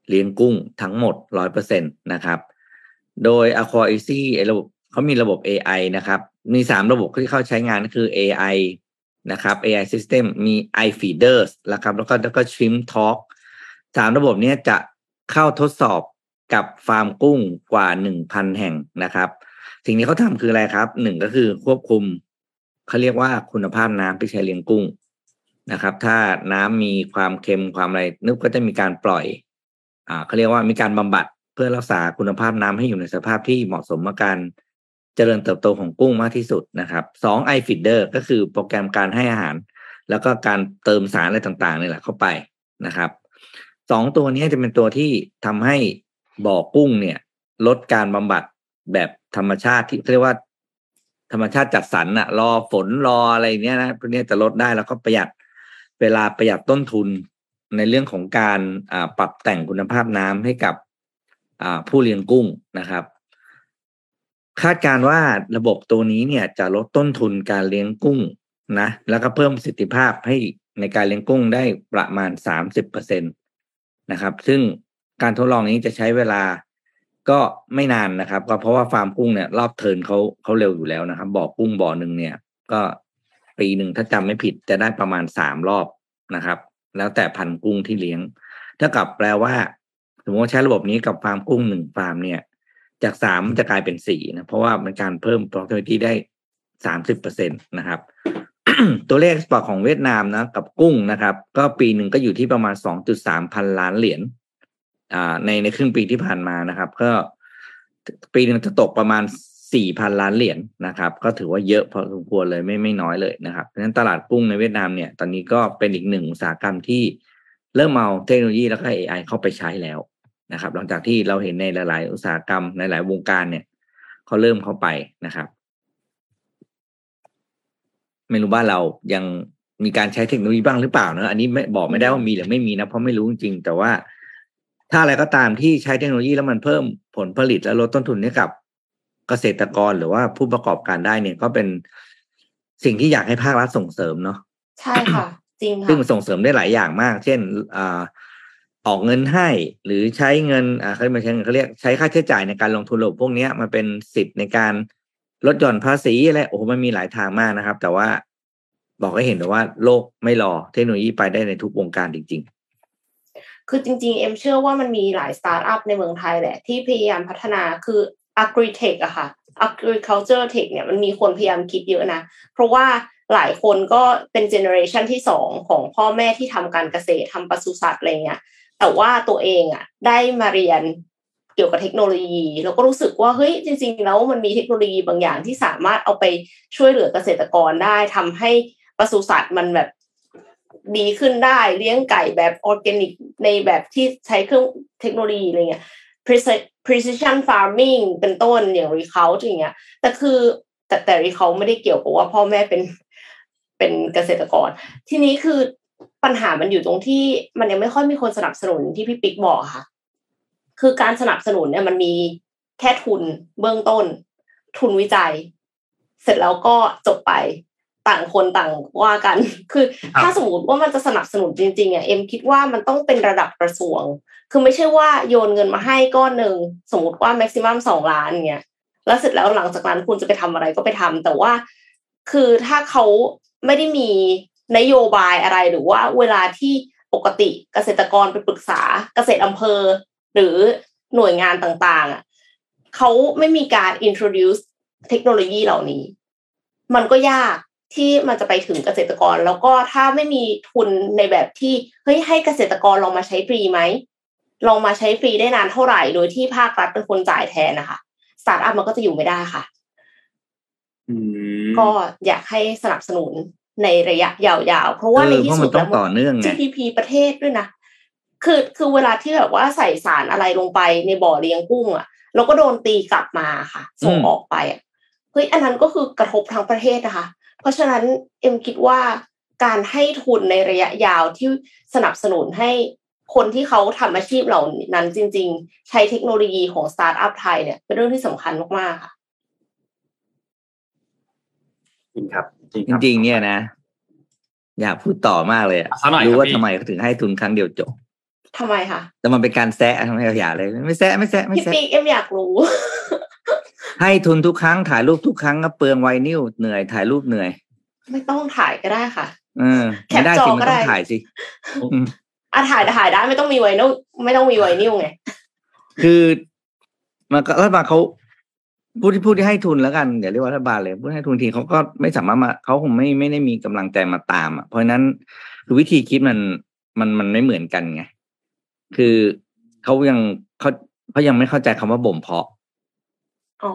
S4: เลี้ยงกุ้งทั้งหมดร้อยเปอร์เซ็นตนะครับ โดย Aqua Easy ไอ้ระบบเขามีระบบ AI นะครับ มีสามระบบที่เข้าใช้งานก็คือ AI นะครับ AI System มี iFeeders นะครับแล้วก็แล้วก็ Shrimp Talk สามระบบนี้จะเข้าทดสอบกับฟาร์มกุ้งกว่าหนึ่งพันแห่งนะครับ สิ่งที่เขาทำคืออะไรครับหนึ่งก็คือควบคุมเขาเรียกว่าคุณภาพน้ำที่ใช้เลี้ยงกุ้งนะครับ ถ้าน้ำมีความเค็มความอะไรนึกก็จะมีการปล่อย อ่าเขาเรียกว่ามีการบำบัด เพื่อรักษาคุณภาพน้ำให้อยู่ในสภาพที่เหมาะสมกับการเจริญเติบโตของกุ้งมากที่สุดนะครับสองไอฟิดเดอร์ก็คือโปรแกรมการให้อาหาร แล้วก็การเติมสารอะไรต่างๆนี่แหละเข้าไปนะครับสองตัวนี้จะเป็นตัวที่ทำให้บ่อกุ้งเนี่ย ลดการบำบัดแบบธรรมชาติที่เรียกว่า ธรรมชาติจัดสรรอะรอฝนรออะไรเนี้ยนะพวกนี้จะลดได้แล้วก็ประหยัดเวลาประหยัดต้นทุนในเรื่องของการปรับแต่งคุณภาพน้ำให้กับ ผู้เลี้ยงกุ้งนะครับ คาดการว่าระบบตัวนี้เนี่ยจะลดต้นทุนการเลี้ยงกุ้งนะแล้วก็เพิ่มประสิทธิภาพให้ในการเลี้ยงกุ้งได้ประมาณสามสิบเปอร์เซ็นตนะครับ ซึ่งการทดลองนี้จะใช้เวลาก็ไม่นานนะครับ ก็เพราะว่าฟาร์มกุ้งเนี่ยรอบเทินเขาเขาเร็วอยู่แล้วนะครับบ่อกุ้งบ่อหนึ่งเนี่ย ก็ปีหนึ่งถ้าจำไม่ผิดจะได้ประมาณสามรอบนะครับ แล้วแต่พันกุ้งที่เลี้ยง เท่ากับแปลว่า สมมติว่าใช้ระบบนี้กับฟาร์มกุ้งหนึ่งฟาร์มเนี่ย จากสามจะกลายเป็นสี่นะ เพราะว่ามันการเพิ่ม productivity ได้สามสิบเปอร์เซ็นตนะครับ ตัวเลขสปอร์ตของเวียดนามนะกับกุ้งนะครับ ก็ปีหนึ่งก็อยู่ที่ประมาณสองจุดสามพันล้านเหรียญอ่าในในครึ่งปีที่ผ่านมานะครับ ก็ปีหนึ่งจะตกประมาณสี่พันล้านเหรียญนะครับ ก็ถือว่าเยอะพอสมควรเลยไม่ไม่น้อยเลยนะครับเพราะฉะนั้นตลาดกุ้งในเวียดนามเนี่ย ตอนนี้ก็เป็นอีกหนึ่งอุตสาหกรรมที่เริ่มเอาเทคโนโลยีแล้วก็ AI เข้าไปใช้แล้ว นะครับ หลังจากที่เราเห็นในหลาย ๆ อุตสาหกรรมในหลายวงการเนี่ยเขาเริ่มเข้าไปนะครับ ไม่รู้บ้านเรายังมีการใช้เทคโนโลยีบ้างหรือเปล่านะอันนี้ไม่บอกไม่ได้ว่ามีหรือไม่มีนะเพราะไม่รู้จริงๆแต่ว่า ถ้าอะไรก็ตามที่ใช้เทคโนโลยีแล้วมันเพิ่มผลผลิตและลดต้นทุนให้กับเกษตรกรหรือว่าผู้ประกอบการได้เนี่ยก็เป็นสิ่งที่อยากให้ภาครัฐส่งเสริมเนาะ
S3: ใช่ค่ะ จริงค่ะ
S4: ซึ่งส่งเสริมได้หลายอย่างมาก เช่นอ่า ออกเงินให้ หรือใช้เงินอ่าเขาไม่ใช้เงินเขาเรียกใช้ค่าใช้จ่ายในการลงทุนระบบพวกนี้มันเป็นสิทธิ์ในการลดหย่อนภาษีอะไรโอ้โหมันมีหลายทางมากนะครับ แต่ว่าบอกให้เห็นแต่ว่าโลกไม่รอเทคโนโลยีไปได้ในทุกวงการจริง ๆ
S3: คือจริง ๆ เอ็มเชื่อว่ามันมีหลายสตาร์ทอัพในเมืองไทยแหละ ที่พยายามพัฒนาคือ agritech อะค่ะ agriculture tech เนี่ยมันมีคนพยายามคิดเยอะนะ เพราะว่าหลายคนก็เป็นเจเนอเรชันที่สองของพ่อแม่ที่ทำการเกษตรทำปศุสัตว์อะไรเงี้ย แต่ว่าตัวเองอะ ได้มาเรียนเกี่ยวกับเทคโนโลยีแล้วก็รู้สึกว่าเฮ้ยจริง ๆ แล้วมันมีเทคโนโลยีบางอย่างที่สามารถเอาไปช่วยเหลือเกษตรกรได้ทำให้ปศุสัตว์มันแบบดีขึ้นได้เลี้ยงไก่แบบออร์แกนิกในแบบที่ใช้เครื่องเทคโนโลยีอะไรเงี้ย precision farming เป็นต้นอย่าง recount อย่างเงี้ย แต่คือแต่แต่ recount ไม่ได้เกี่ยวกับว่าพ่อแม่เป็นเป็นเกษตรกร ทีนี้คือ ปัญหามันอยู่ตรงที่มันยังไม่ค่อยมีคนสนับสนุนที่พี่ปิ๊กบอกค่ะ คือการสนับสนุนเนี่ยมันมีแค่ทุนเบื้องต้น ทุนวิจัย เสร็จแล้วก็จบไปต่างคนต่างว่ากัน คือ
S2: ครับ
S3: ถ้าสมมติว่ามันจะสนับสนุนจริงๆอะเอ็มคิดว่ามันต้องเป็นระดับกระทรวง คือไม่ใช่ว่าโยนเงินมาให้ก้อนหนึ่งสมมติว่าแม็กซิมัมสองล้านเงี้ยแล้วเสร็จแล้วหลังจากนั้นคุณจะไปทำอะไรก็ไปทำแต่ว่าคือถ้าเขาไม่ได้มี นโยบายอะไรหรือว่าเวลาที่ปกติเกษตรกรไปปรึกษาเกษตรอำเภอ หรือหน่วยงานต่างๆอะเขาไม่มีการ introduce เทคโนโลยีเหล่านี้ มันก็ยากที่มันจะไปถึงเกษตรกร แล้วก็ถ้าไม่มีทุนในแบบที่เฮ้ยให้เกษตรกรลองมาใช้ฟรีไหมลองมาใช้ฟรีได้นานเท่าไหร่โดยที่ภาครัฐเป็นคนจ่ายแทนนะคะสตาร์ทอัพมันก็จะอยู่ไม่ได้ค่ะ
S2: อืม
S3: ก็อยากให้สนับสนุน ในระยะยาวๆ เพราะว่า
S4: เออ
S3: ในที่
S4: เพราะ
S3: สุ
S4: มั
S3: ด
S4: นต้อง
S3: แล้ว
S4: ต่อเนื่องไง
S3: GDP ประเทศด้วยนะคือคือเวลาที่แบบว่าใส่สารอะไรลงไปในบ่อเลี้ยงกุ้งอะแล้วก็โดนตีกลับมาค่ะ ส่ง
S4: อืม
S3: ออกไปอะเฮ้ยอันนั้นก็คือกระทบทั้งประเทศนะคะ เพราะฉะนั้นเอ็มคิดว่าการให้ทุนในระยะยาวที่สนับสนุนให้คนที่เขาทำอาชีพเหล่านั้นจริง ๆ ใช้เทคโนโลยีของสตาร์ทอัพไทยเนี่ยเป็นเรื่องที่สำคัญมากๆค่ะ
S2: จริงครับ จริงครับ จ
S4: ริง ๆ เนี่ยนะอยากพูดต่อมากเลยอะ
S2: สักหน่อยครับ
S4: รู้ว่า
S2: พี่
S4: ทำไมเขาถึงให้ทุนครั้งเดียวจบ
S3: ทำไมคะ
S4: แต่มันเป็นการแซะทำไมเราอย่าเลย ไม่แซะไม่แซะไม่
S3: พี่
S4: แซะ
S3: ปิ๊กเอ็มอยากรู้
S4: ให้ทุนทุกครั้งถ่ายรูปทุกครั้งก็เปลืองไวนิลเหนื่อยถ่ายรูปเหนื่อย
S3: ไม่ต้องถ่ายก็ได้ค่ะ
S4: เออ
S3: แค
S4: ปจ
S3: อ
S4: ได้
S3: ไม่ได้
S4: สิมัน
S3: ก็
S4: ต้องถ่ายสิอืม
S3: อะถ่ายถ่ายได้ไม่ต้องมีไวนิลไม่ต้องมีไวนิลไง
S4: คือมันก็รัฐบาลเขา ผู้ที่ผู้ที่ให้ทุนแล้วกันอย่าเรียกว่ารัฐบาลเลยผู้ที่ให้ทุนทีเขาก็ไม่สามารถมาเขาคงไม่ไม่ได้มีกำลังใจมาตามอะเพราะฉะนั้นคือวิธีคิดมันมันมันไม่เหมือนกันไงคือเขายังเขาเขายังไม่เข้าใจคำว่าบ่มเพาะ
S3: อ๋อ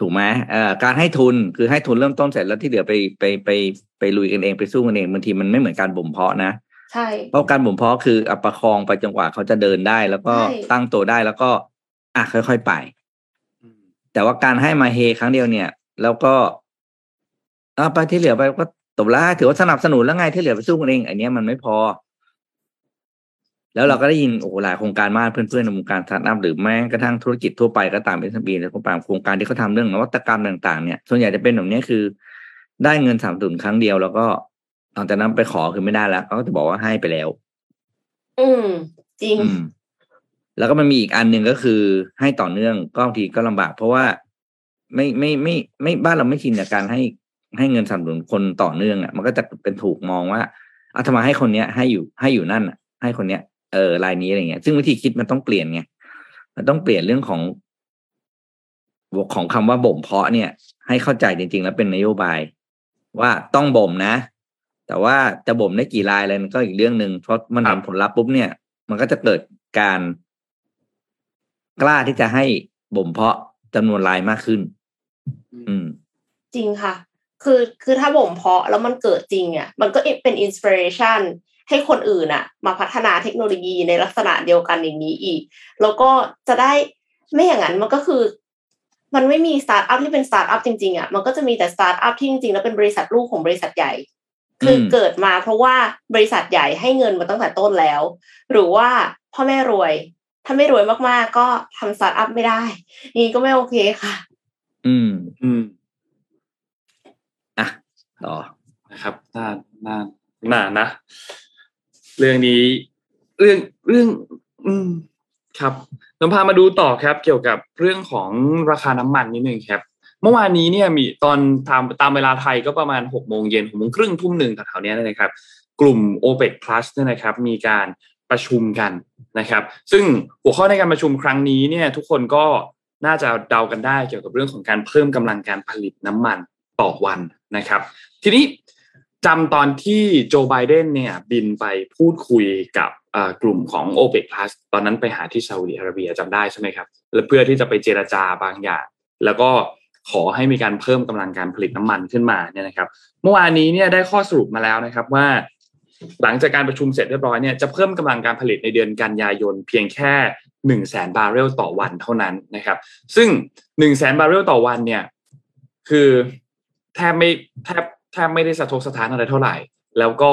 S4: ถูกไหมเอ่อการให้ทุนคือให้ทุนเริ่มต้นเสร็จแล้วที่เหลือไปไปไปไปลุยกันเองไปสู้กันเองบางทีมันไม่เหมือนการบ่มเพาะนะ
S3: ใช่
S4: เพราะการบ่มเพาะคือเอาประคองไปจนกว่าเขาจะเดินได้ แล้วก็
S3: ใช่
S4: ตั้งตัวได้แล้วก็อะค่อย ๆ ไป แต่ว่าการให้มาเฮครั้งเดียวเนี่ย แล้วก็เอาไปที่เหลือไปก็ตบละถือว่าสนับสนุนแล้วไงที่เหลือไปสู้กันเองอันเนี้ยมันไม่พอ แล้วเราก็ได้ยินโอ้โหหลายโครงการมากเพื่อนๆในวงการสตาร์ทอัพหรือแม้กระทั่งธุรกิจทั่วไปก็ตามเป็นสปีและตามโครงการที่เขาทำเรื่องนวัตกรรมต่างๆ เนี่ยส่วนใหญ่จะเป็นแบบนี้คือ ได้เงินสนับสนุนครั้งเดียวแล้วก็หลังจากนั้นไปขอคือไม่ได้แล้วเขาก็จะบอกว่าให้ไปแล้ว
S3: อืม จริง
S4: อืม แล้วก็มันมีอีกอันหนึ่งก็คือให้ต่อเนื่องก็บางทีก็ลำบาก เพราะว่าไม่ไม่ไม่ไม่บ้านเราไม่ชินกับการให้ให้เงินสนับสนุนคนต่อเนื่องอะ มันก็จะเป็นถูกมองว่าเอาทำไมให้คนเนี้ย ให้อยู่ให้อยู่นั่นอะ ให้คนเนี้ยเออรายนี้อะไรเงี้ย ซึ่งวิธีคิดมันต้องเปลี่ยนไงมันต้องเปลี่ยนเรื่องของของคำว่าบ่มเพาะเนี่ย ให้เข้าใจจริง ๆ แล้วเป็นนโยบาย ว่าต้องบ่มนะ แต่ว่าจะบ่มได้กี่รายอะไรมันก็อีกเรื่องหนึ่งเพราะมันเห็นครับผลลัพธ์ปุ๊บเนี่ย มันก็จะเกิดการ กล้าที่จะให้บ่มเพาะจำนวนรายมากขึ้น อืม
S3: จริงค่ะ คือคือถ้าบ่มเพาะแล้วมันเกิดจริงอะมันก็เป็น inspiration ให้คนอื่นอะ มาพัฒนาเทคโนโลยีในลักษณะเดียวกันอย่างนี้อีก แล้วก็จะได้ไม่อย่างนั้นมันก็คือ มันไม่มีสตาร์ทอัพที่เป็นสตาร์ทอัพจริงๆอะมันก็จะมีแต่สตาร์ทอัพที่จริงๆแล้วเป็นบริษัทลูกของบริษัทใหญ่ คืออื
S4: ม
S3: เกิดมาเพราะว่าบริษัทใหญ่ให้เงินมาตั้งแต่ต้นแล้ว หรือว่าพ่อแม่รวย ถ้าไม่รวยมากๆ ก็ทำสตาร์ทอัพไม่ได้ นี่ก็ไม่โอเคค่ะ
S4: อืม
S2: อืม
S4: อะอ๋อ
S2: นะครับน่าน่าน่านะ เรื่องนี้ เรื่องเรื่อง อืม ครับเราพามาดูต่อครับ เกี่ยวกับเรื่องของราคาน้ำมันนิดนึงครับ เมื่อวานนี้เนี่ยมีตอนตามตามเวลาไทยก็ประมาณหกโมงเย็นหกโมงครึ่งทุ่มหนึ่งแถวๆนี้นะครับ กลุ่ม o p e c Plus เนี่ยนะครับ มีการ ประชุมกันนะครับ ซึ่งหัวข้อในการประชุมครั้งนี้เนี่ยทุกคนก็น่าจะเดากันได้เกี่ยวกับเรื่องของการเพิ่มกำลังการผลิตน้ำมันต่อวันนะครับ ทีนี้จำตอนที่โจไบเดนเนี่ยบินไปพูดคุยกับกลุ่มของ o p e c Plus ตอนนั้นไปหาที่ซาอุดิอาระเบียจำได้ใช่ไหมครับและเพื่อที่จะไปเจราจาบางอย่าง แล้วก็ขอให้มีการเพิ่มกำลังการผลิตน้ำมันขึ้นมาเนี่ยนะครับ เมื่อวานนี้เนี่ยได้ข้อสรุปมาแล้วนะครับว่า หลังจากการประชุมเสร็จเรียบร้อยเนี่ยจะเพิ่มกำลังการผลิตในเดือนกันยายนเพียงแค่หนึ่งแสนบาร์เรลต่อวันเท่านั้นนะครับ ซึ่งหนึ่งแสนบาร์เรลต่อวันเนี่ยคือแทบไม่แทบแทบไม่ได้สะทกสะท้านอะไรเท่าไหร่ แล้วก็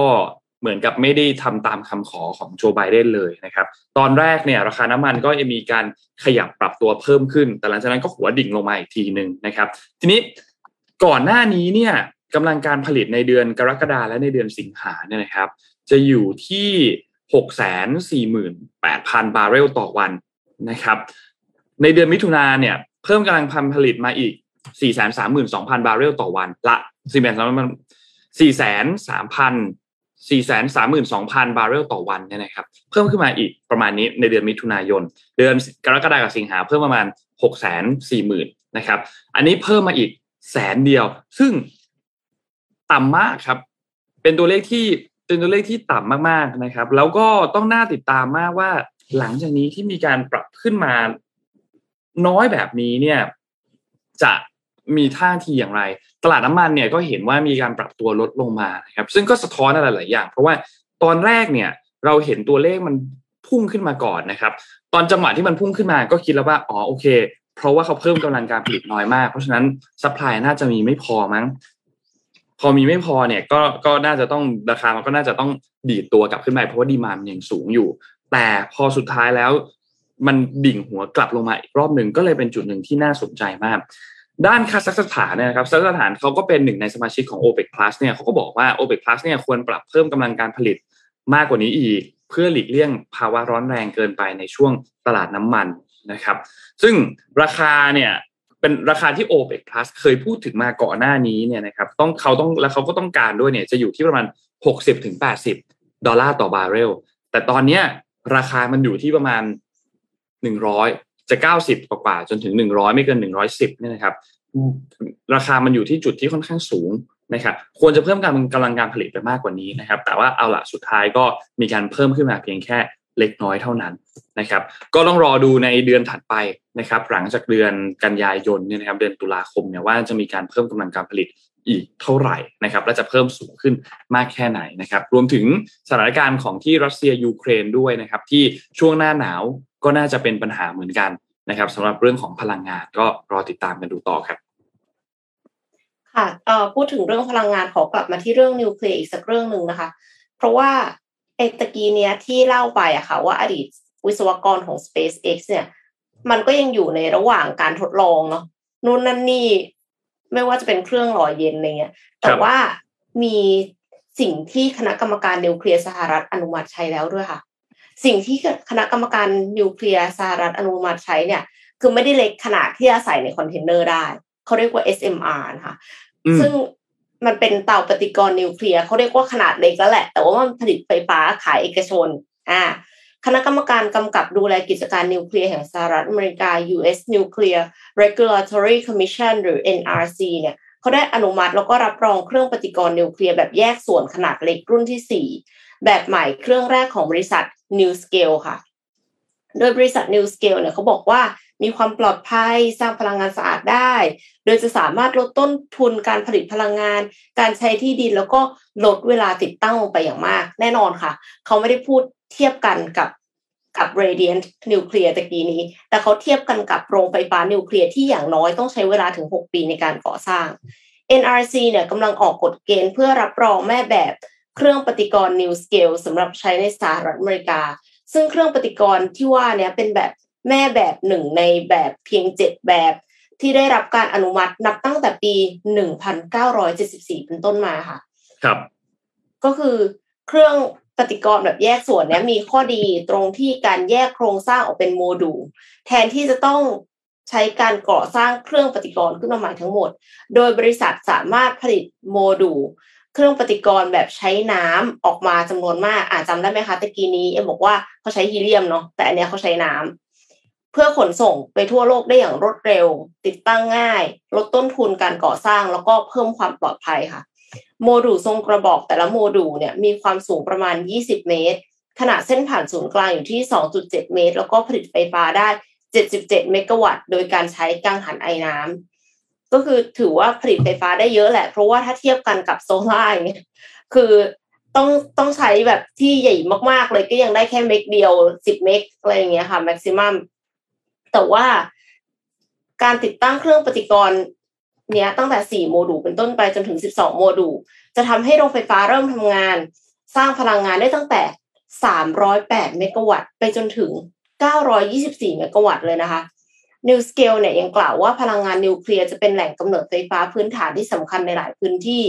S2: เหมือนกับไม่ได้ทำตามคำขอของโจไบเดนเลยนะครับ ตอนแรกเนี่ยราคาน้ำมันก็มีการขยับปรับตัวเพิ่มขึ้น แต่หลังจากนั้นก็หัวดิ่งลงมาอีกทีหนึ่งนะครับ ทีนี้ก่อนหน้านี้เนี่ย กำลังการผลิตในเดือนกรกฎาและในเดือนสิงหาเนี่ยนะครับ จะอยู่ที่หกแสนสี่หมื่นแปดพันบาร์เรลต่อวันนะครับ ในเดือนมิถุนาเนี่ยเพิ่มกำลังพันผลิตมาอีกสี่แสนสามหมื่นสองพันบาร์เรลต่อวันละสี่แสนสามพันสี่แสนสามพันสี่แสนสามหมื่นสองพันบาร์เรลต่อวันเนี่ยนะครับเพิ่มขึ้นมาอีกประมาณนี้ในเดือนมิถุนายน เดือนกรกฎาคมกับสิงหาเพิ่มประมาณหกแสนสี่หมื่นนะครับอันนี้เพิ่มมาอีกแสนเดียว ซึ่ง ต่ำมากครับ เป็นตัวเลขที่เป็นตัวเลขที่ต่ำมากๆนะครับ แล้วก็ต้องน่าติดตามมากว่า หลังจากนี้ที่มีการปรับขึ้นมาน้อยแบบนี้เนี่ย จะมีท่าทีอย่างไร ตลาดน้ำมันเนี่ยก็เห็นว่ามีการปรับตัวลดลงมาครับ ซึ่งก็สะท้อนอะไรหลายอย่าง เพราะว่าตอนแรกเนี่ย เราเห็นตัวเลขมันพุ่งขึ้นมาก่อนนะครับ ตอนจังหวะที่มันพุ่งขึ้นมาก็คิดแล้วว่าอ๋อโอเค เพราะว่าเขาเพิ่มกำลังการผลิตน้อยมาก เพราะฉะนั้นsupply น่าจะมีไม่พอมั้ง พอมีไม่พอเนี่ยก็ก็น่าจะต้องราคามันก็น่าจะต้องดีดตัวกลับขึ้นไปเพราะว่า demand ยังสูงอยู่ แต่พอสุดท้ายแล้ว มันดิ่งหัวกลับลงมาอีกรอบหนึ่งก็เลยเป็นจุดหนึ่งที่น่าสนใจมาก ด้านคาซัคสถานเนี่ยครับคาซัคสถานเขาก็เป็นหนึ่งในสมาชิกของ o p e c Plus เนี่ยเขาก็บอกว่า o p e c Plus เนี่ยควรปรับเพิ่มกำลังการผลิตมากกว่านี้อีก เพื่อหลีกเลี่ยงภาวะร้อนแรงเกินไปในช่วงตลาดน้ำมันนะครับ ซึ่งราคาเนี่ย เป็นราคาที่ o p e c Plus เคยพูดถึงมาก่อนหน้านี้เนี่ยนะครับต้องเขาต้องแล้วเขาก็ต้องการด้วยเนี่ยจะอยู่ที่ประมาณ 60-80ถึงดอลลาร์ต่อบาร์เรล แต่ตอนเนี้ยราคามันอยู่ที่ประมาณ 100 จะเก้าสิบกว่าจนถึงหนึ่งร้อยไม่เกินหนึ่งร้อยสิบเนี่ยนะครับราคามันอยู่ที่จุดที่ค่อนข้างสูงนะครับควรจะเพิ่มการกำลังการผลิตไปมากกว่านี้นะครับ แต่ว่าเอาละสุดท้ายก็มีการเพิ่มขึ้นมาเพียงแค่ เล็กน้อยเท่านั้นนะครับ ก็ต้องรอดูในเดือนถัดไปนะครับ หลังจากเดือนกันยายนเนี่ยนะครับเดือนตุลาคมเนี่ยว่าจะมีการเพิ่มกำลังการผลิตอีกเท่าไหร่นะครับและจะเพิ่มสูงขึ้นมากแค่ไหนนะครับ รวมถึงสถานการณ์ของที่รัสเซียยูเครนด้วยนะครับ ที่ช่วงหน้าหนาวก็น่าจะเป็นปัญหาเหมือนกันนะครับสำหรับเรื่องของพลังงานก็รอติดตามกันดูต่อครับ
S3: ค่ะเออพูดถึงเรื่องพลังงานขอกลับมาที่เรื่องนิวเคลียร์อีกสักเรื่องหนึ่งนะคะ เพราะว่า ไอ้ตะกี้เนี้ยที่เล่าไปอะค่ะว่าอดีตวิศวกรของ SpaceX เนี่ย มันก็ยังอยู่ในระหว่างการทดลองเนาะนู่นนั่นนี่ ไม่ว่าจะเป็นเครื่องหล่อเย็นอะไรเงี้ย แต่ว่ามีสิ่งที่คณะกรรมการนิวเคลียร์สหรัฐอนุมัติใช้แล้วด้วยค่ะ สิ่งที่คณะกรรมการนิวเคลียร์สหรัฐอนุมัติใช้เนี่ย คือไม่ได้เล็กขนาดที่จะใส่ในคอนเทนเนอร์ได้ เขาเรียกว่า SMR นะคะซึ่ง มันเป็นเตาปฏิกรณ์นิวเคลียร์เขาเรียกว่าขนาดเล็กแล้วแหละ แต่ว่ามันผลิตไฟฟ้าขายเอกชน อ่า คณะกรรมการกำกับดูแลกิจการนิวเคลียร์แห่งสหรัฐอเมริกา U.S. Nuclear Regulatory Commission หรือ NRC เนี่ยเขาได้อนุมัติแล้วก็รับรองเครื่องปฏิกรณ์นิวเคลียร์แบบแยกส่วนขนาดเล็กรุ่นที่ 4 แบบใหม่เครื่องแรกของบริษัท New Scale ค่ะ โดยบริษัท New Scale เนี่ยเขาบอกว่า มีความปลอดภัยสร้างพลังงานสะอาดได้ โดยจะสามารถลดต้นทุนการผลิตพลังงาน การใช้ที่ดินแล้วก็ลดเวลาติดตั้งลงไปอย่างมาก แน่นอนค่ะ เขาไม่ได้พูดเทียบกันกับกับ Radiant นิวเคลียร์ตะกี้นี้ แต่เขาเทียบกันกับโรงไฟฟ้านิวเคลียร์ที่อย่างน้อยต้องใช้เวลาถึง 6 ปีในการก่อสร้าง NRC เนี่ยกำลังออกกฎเกณฑ์เพื่อรับรองแม่แบบเครื่องปฏิกรณ์ New Scale สำหรับใช้ในสหรัฐอเมริกา ซึ่งเครื่องปฏิกรณ์ที่ว่านี้เป็นแบบ แม่แบบหนึ่งในแบบเพียงเจ็ดแบบที่ได้รับการอนุมัตินับตั้งแต่ปี1974เป็นต้นมาค่ะ
S2: ครับ
S3: ก็คือเครื่องปฏิกรณ์แบบแยกส่วนเนี้ยมีข้อดีตรงที่การแยกโครงสร้างออกเป็นโมดูลแทนที่จะต้องใช้การก่อสร้างเครื่องปฏิกรณ์ขึ้นมาใหม่ทั้งหมด โดยบริษัทสามารถผลิตโมดูลเครื่องปฏิกรณ์แบบใช้น้ำออกมาจำนวนมากอาจจำได้ไหมคะตะกี้นี้เอ็มบอกว่าเขาใช้ฮีเลียมเนาะแต่อันเนี้ยเขาใช้น้ำ เพื่อขนส่งไปทั่วโลกได้อย่างรวดเร็ว ติดตั้งง่าย ลดต้นทุนการก่อสร้าง แล้วก็เพิ่มความปลอดภัยค่ะ โมดูลทรงกระบอกแต่ละโมดูลเนี่ยมีความสูงประมาณ 20 เมตร ขนาดเส้นผ่านศูนย์กลางอยู่ที่ 2.7 เมตร แล้วก็ผลิตไฟฟ้าได้ 77 เมกะวัตต์ โดยการใช้กังหันไอน้ำก็คือถือว่าผลิตไฟฟ้าได้เยอะแหละ เพราะว่าถ้าเทียบกันกับโซล่าไงเงี้ยคือต้องต้องใช้แบบที่ใหญ่มากๆเลยก็ยังได้แค่เมกเดียว 10 เมกอะไรอย่างเงี้ยค่ะ maximum แต่ว่าการติดตั้งเครื่องปฏิกรณ์เนี้ยตั้งแต่ 4 โมดูลเป็นต้นไปจนถึง 12 โมดูลจะทำให้โรงไฟฟ้าเริ่มทำงาน สร้างพลังงานได้ตั้งแต่ 308 เมกะวัตต์ ไปจนถึง 924 เมกะวัตต์เลยนะคะ NuScale เนี่ยยังกล่าวว่าพลังงานนิวเคลียร์จะเป็นแหล่งกำเนิดไฟฟ้าพื้นฐานที่สำคัญในหลายพื้นที่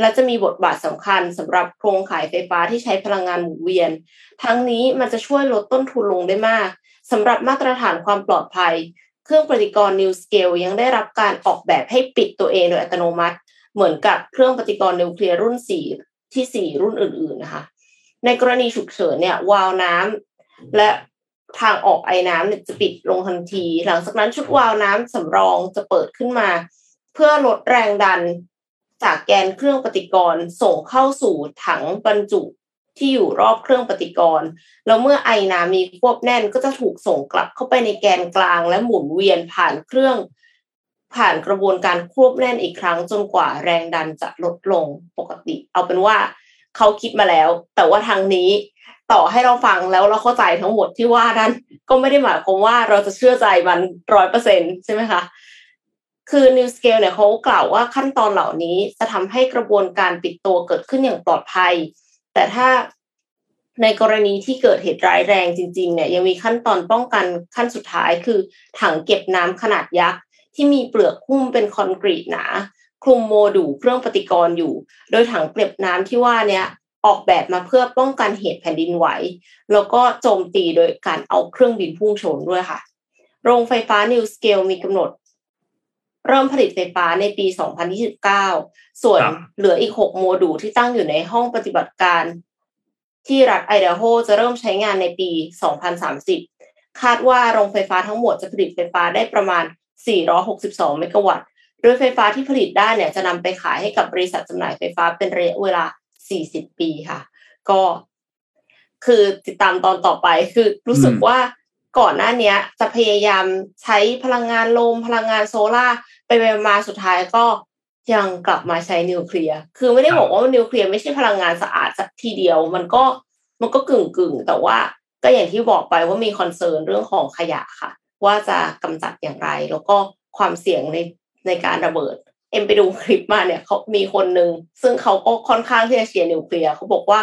S3: และจะมีบทบาทสำคัญสำหรับโครงข่ายไฟฟ้าที่ใช้พลังงานหมุนเวียน ทั้งนี้มันจะช่วยลดต้นทุนลงได้มาก สำหรับมาตรฐานความปลอดภัย เครื่องปฏิกรณ์ New Scale ยังได้รับการออกแบบให้ปิดตัวเองโดยอัตโนมัติ เหมือนกับเครื่องปฏิกรณ์นิวเคลียร์รุ่นสี่ที่สี่รุ่นอื่น ๆ นะคะ ในกรณีฉุกเฉินเนี่ยวาล์วน้ำและทางออกไอ้น้ำเนี่ยจะปิดลงทันที หลังจากนั้นชุดวาล์วน้ำสำรองจะเปิดขึ้นมา เพื่อลดแรงดันจากแกนเครื่องปฏิกรณ์ส่งเข้าสู่ถังบรรจุ ที่อยู่รอบเครื่องปฏิกรณ์แล้วเมื่อไอน้ำมีควบแน่นก็จะถูกส่งกลับเข้าไปในแกนกลาง และหมุนเวียนผ่านเครื่อง ผ่านกระบวนการควบแน่นอีกครั้งจนกว่าแรงดันจะลดลงปกติ เอาเป็นว่าเขาคิดมาแล้ว แต่ว่าทางนี้ต่อให้เราฟังแล้วเราเข้าใจทั้งหมดที่ว่านั้น ก็ไม่ได้หมายความว่าเราจะเชื่อใจมันร้อยเปอร์เซ็นใช่ไหมคะคือ New Scale เนี่ยเขากล่าวว่าขั้นตอนเหล่านี้จะทำให้กระบวนการปิดตัวเกิดขึ้นอย่างปลอดภัย แต่ถ้าในกรณีที่เกิดเหตุร้ายแรงจริง ๆ เนี่ยยังมีขั้นตอนป้องกันขั้นสุดท้ายคือถังเก็บน้ำขนาดยักษ์ที่มีเปลือกหุ้มเป็นคอนกรีตหนาคลุมโมดูลเครื่องปฏิกรณ์อยู่ โดยถังเก็บน้ำที่ว่าเนี้ยออกแบบมาเพื่อป้องกันเหตุแผ่นดินไหว แล้วก็โจมตีโดยการเอาเครื่องบินพุ่งชนด้วยค่ะ โรงไฟฟ้า New Scale มีกำหนด เริ่มผลิตไฟฟ้าในปี 2029 ส่วน
S2: ครับ
S3: เหลืออีก 6 โมดูลที่ตั้งอยู่ในห้องปฏิบัติการ ที่รัฐไอดาโฮจะเริ่มใช้งานในปี 2030 คาดว่าโรงไฟฟ้าทั้งหมดจะผลิตไฟฟ้าได้ประมาณ 462 เมกะวัตต์ โดยไฟฟ้าที่ผลิตได้เนี่ยจะนำไปขายให้กับบริษัทจำหน่ายไฟฟ้าเป็นระยะเวลา 40 ปีค่ะ ก็คือติดตามตอนต่อไปคือรู้สึก
S2: อืม
S3: ว่าก่อนหน้าเนี้ยจะพยายามใช้พลังงานลมพลังงานโซลาร์ ไปไปมาสุดท้ายก็ยังกลับมาใช้นิวเคลียร์ คือไม่ได้บอกว่านิวเคลียร์ไม่ใช่พลังงานสะอาดสักทีเดียว มันก็มันก็กึ่งกึ่งๆแต่ว่าก็อย่างที่บอกไปว่ามี concern เรื่องของขยะค่ะ ว่าจะกำจัดอย่างไร แล้วก็ความเสี่ยงในในการระเบิด เอ็มไปดูคลิปมาเนี่ยเขามีคนหนึ่งซึ่งเขาก็ค่อนข้างที่จะเชียร์นิวเคลียร์เขาบอกว่า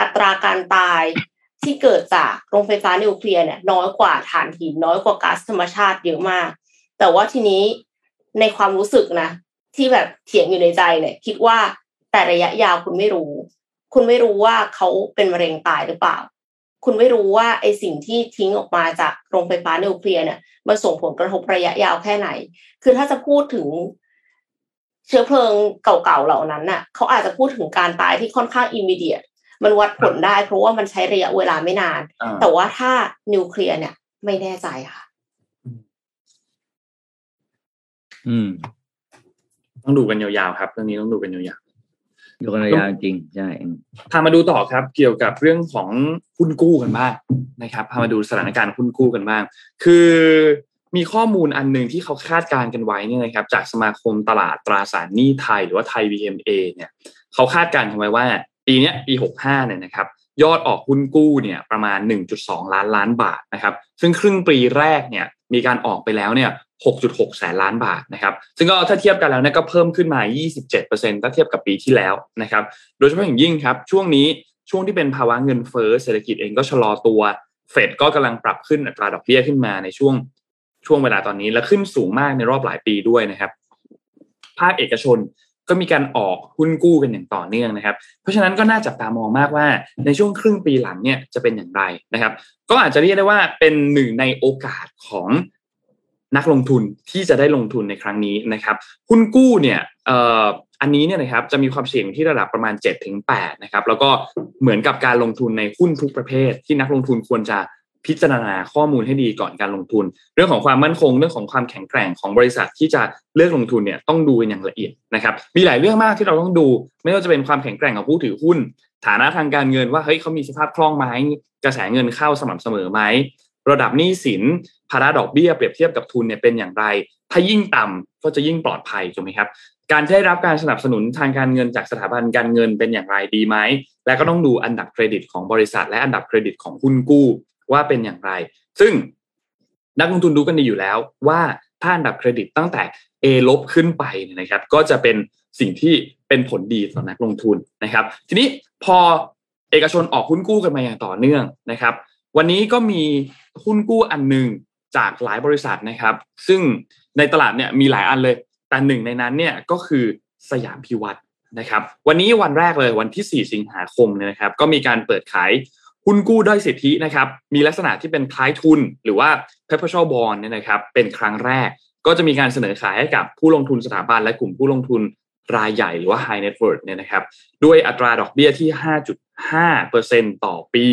S3: อัตราการตายที่เกิดจากโรงไฟฟ้านิวเคลียร์เนี่ยน้อยกว่าถ่านหินน้อยกว่าก๊าซธรรมชาติเยอะมาก แต่ว่าทีนี้ ในความรู้สึกนะ ที่แบบเถียงอยู่ในใจเนี่ย คิดว่าแต่ระยะยาวคุณไม่รู้ คุณไม่รู้ว่าเขาเป็นมะเร็งตายหรือเปล่า คุณไม่รู้ว่าไอสิ่งที่ทิ้งออกมาจากโรงไฟฟ้านิวเคลียร์เนี่ยมันส่งผลกระทบระยะยาวแค่ไหน คือถ้าจะพูดถึงเชื้อเพลิงเก่าๆเหล่านั้นน่ะเขาอาจจะพูดถึงการตายที่ค่อนข้างอิม e เดีย e มันวัดผลได้เพราะว่ามันใช้ระยะเวลาไม่นาน
S2: อ่า
S3: แต่ว่าถ้านิวเคลียร์เนี่ย ไม่แน่ใจค่ะ
S4: อืม
S2: ต้องดูกันยาวๆครับเรื่องนี้ต้องดูกันยาว
S4: อยู่กันยาวจริงใช่อืม
S2: ๆพามาดูต่อครับ เกี่ยวกับเรื่องของหุ้นกู้กันบ้างนะครับพามาดูสถานการณ์หุ้นกู้กันบ้าง คือมีข้อมูลอันหนึ่งที่เขาคาดการณ์กันไว้เนี่ยนะครับ จากสมาคมตลาดตราสารหนี้ไทย หรือว่าไทย VMA เนี่ย เขาคาดการณ์กันไว้ว่า ปีเนี้ยปี65เนี่ยนะครับ ยอดออกหุ้นกู้เนี่ยประมาณ 1.2 ล้านล้านบาทนะครับซึ่งครึ่งปีแรกเนี่ยมีการออกไปแล้วเนี่ย6.6 แสนล้านบาทนะครับ ซึ่งก็ถ้าเทียบกันแล้วเนี่ยก็เพิ่มขึ้นมา 27%ถ้าเทียบกับปีที่แล้วนะครับ โดยเฉพาะอย่างยิ่งครับ ช่วงนี้ช่วงที่เป็นภาวะเงินเฟ้อเศรษฐกิจเองก็ชะลอตัว เฟดก็กำลังปรับขึ้นอัตราดอกเบี้ยขึ้นมาในช่วงช่วงเวลาตอนนี้ และขึ้นสูงมากในรอบหลายปีด้วยนะครับ ภาคเอกชน ก็มีการออกหุ้นกู้กันอย่างต่อเนื่องนะครับ เพราะฉะนั้นก็น่าจับตามองมากว่าในช่วงครึ่งปีหลังเนี่ยจะเป็นอย่างไรนะครับ ก็อาจจะเรียกได้ว่าเป็นหนึ่งในโอกาสของนักลงทุนที่จะได้ลงทุนในครั้งนี้นะครับหุ้นกู้เนี่ยอันนี้เนี่ยนะครับจะมีความเสี่ยงที่ระดับประมาณ7-8ถึงนะครับแล้วก็เหมือนกับการลงทุนในหุ้นทุกประเภท ที่นักลงทุนควรจะ พิจารณาข้อมูลให้ดีก่อนการลงทุน เรื่องของความมั่นคง เรื่องของความแข็งแกร่งของบริษัทที่จะเลือกลงทุนเนี่ยต้องดูกันอย่างละเอียดนะครับมีหลายเรื่องมากที่เราต้องดู ไม่ว่าจะเป็นความแข็งแกร่งของผู้ถือหุ้น ฐานะทางการเงินว่าเฮ้ยเขามีสภาพคล่องไหมกระแสเงินเข้าสม่ำเสมอไหมระดับหนี้สินภาระดอกเบี้ยเปรียบเทียบกับทุนเนี่ยเป็นอย่างไร ถ้ายิ่งต่ำก็จะยิ่งปลอดภัยถูกไหมครับการได้รับการสนับสนุนทางการเงินจากสถาบันการเงินเป็นอย่างไรดีไหม และก็ต้องดูอันดับเครดิตของบริษัท และอันดับเครดิตของหุ้นกู้ ว่าเป็นอย่างไร ซึ่งนักลงทุนดูกันดีอยู่แล้ว ว่าถ้าอันดับเครดิตตั้งแต่ A ลบขึ้นไปนะครับ ก็จะเป็นสิ่งที่เป็นผลดีต่อนักลงทุนนะครับ ทีนี้พอเอกชนออกหุ้นกู้กันมาอย่างต่อเนื่องนะครับ วันนี้ก็มีหุ้นกู้อันหนึ่งจากหลายบริษัทนะครับ ซึ่งในตลาดเนี่ยมีหลายอันเลย แต่หนึ่งในนั้นเนี่ยก็คือสยามพิวัตรนะครับ วันนี้วันแรกเลยวันที่ 4 สิงหาคมเนี่ยนะครับ ก็มีการเปิดขาย หุ้นกู้ด้อยสิทธินะครับมีลักษณะที่เป็นคล้ายทุนหรือว่า perpetual bond เนี่ยนะครับเป็นครั้งแรกก็จะมีการเสนอขายให้กับผู้ลงทุนสถาบันและกลุ่มผู้ลงทุนรายใหญ่หรือว่า high net worth เนี่ยนะครับด้วยอัตราดอกเบี้ยที่ 5.5%ต่อปี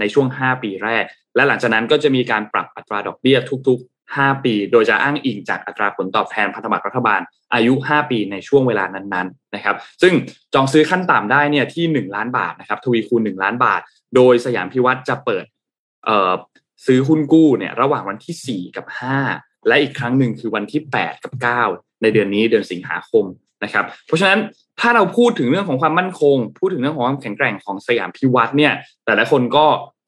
S2: ในช่วง 5 ปีแรก และหลังจากนั้นก็จะมีการปรับอัตราดอกเบี้ยทุก ๆ 5 ปี โดยจะอ้างอิงจากอัตราผลตอบแทนพันธบัตรรัฐบาลอายุ 5 ปีในช่วงเวลานั้นๆนะครับซึ่งจองซื้อขั้นต่ำได้เนี่ยที่ 1 ล้านบาทนะครับทวีคูณ 1 ล้านบาท โดยสยามพิวัตรจะเปิดซื้อหุ้นกู้เนี่ยระหว่างวันที่ 4 กับ 5 และอีกครั้งหนึ่งคือวันที่ 8 กับ 9 ในเดือนนี้เดือนสิงหาคมนะครับ เพราะฉะนั้นถ้าเราพูดถึงเรื่องของความมั่นคง พูดถึงเรื่องของความแข็งแกร่งของสยามพิวรรธน์เนี่ย แต่ละคนก็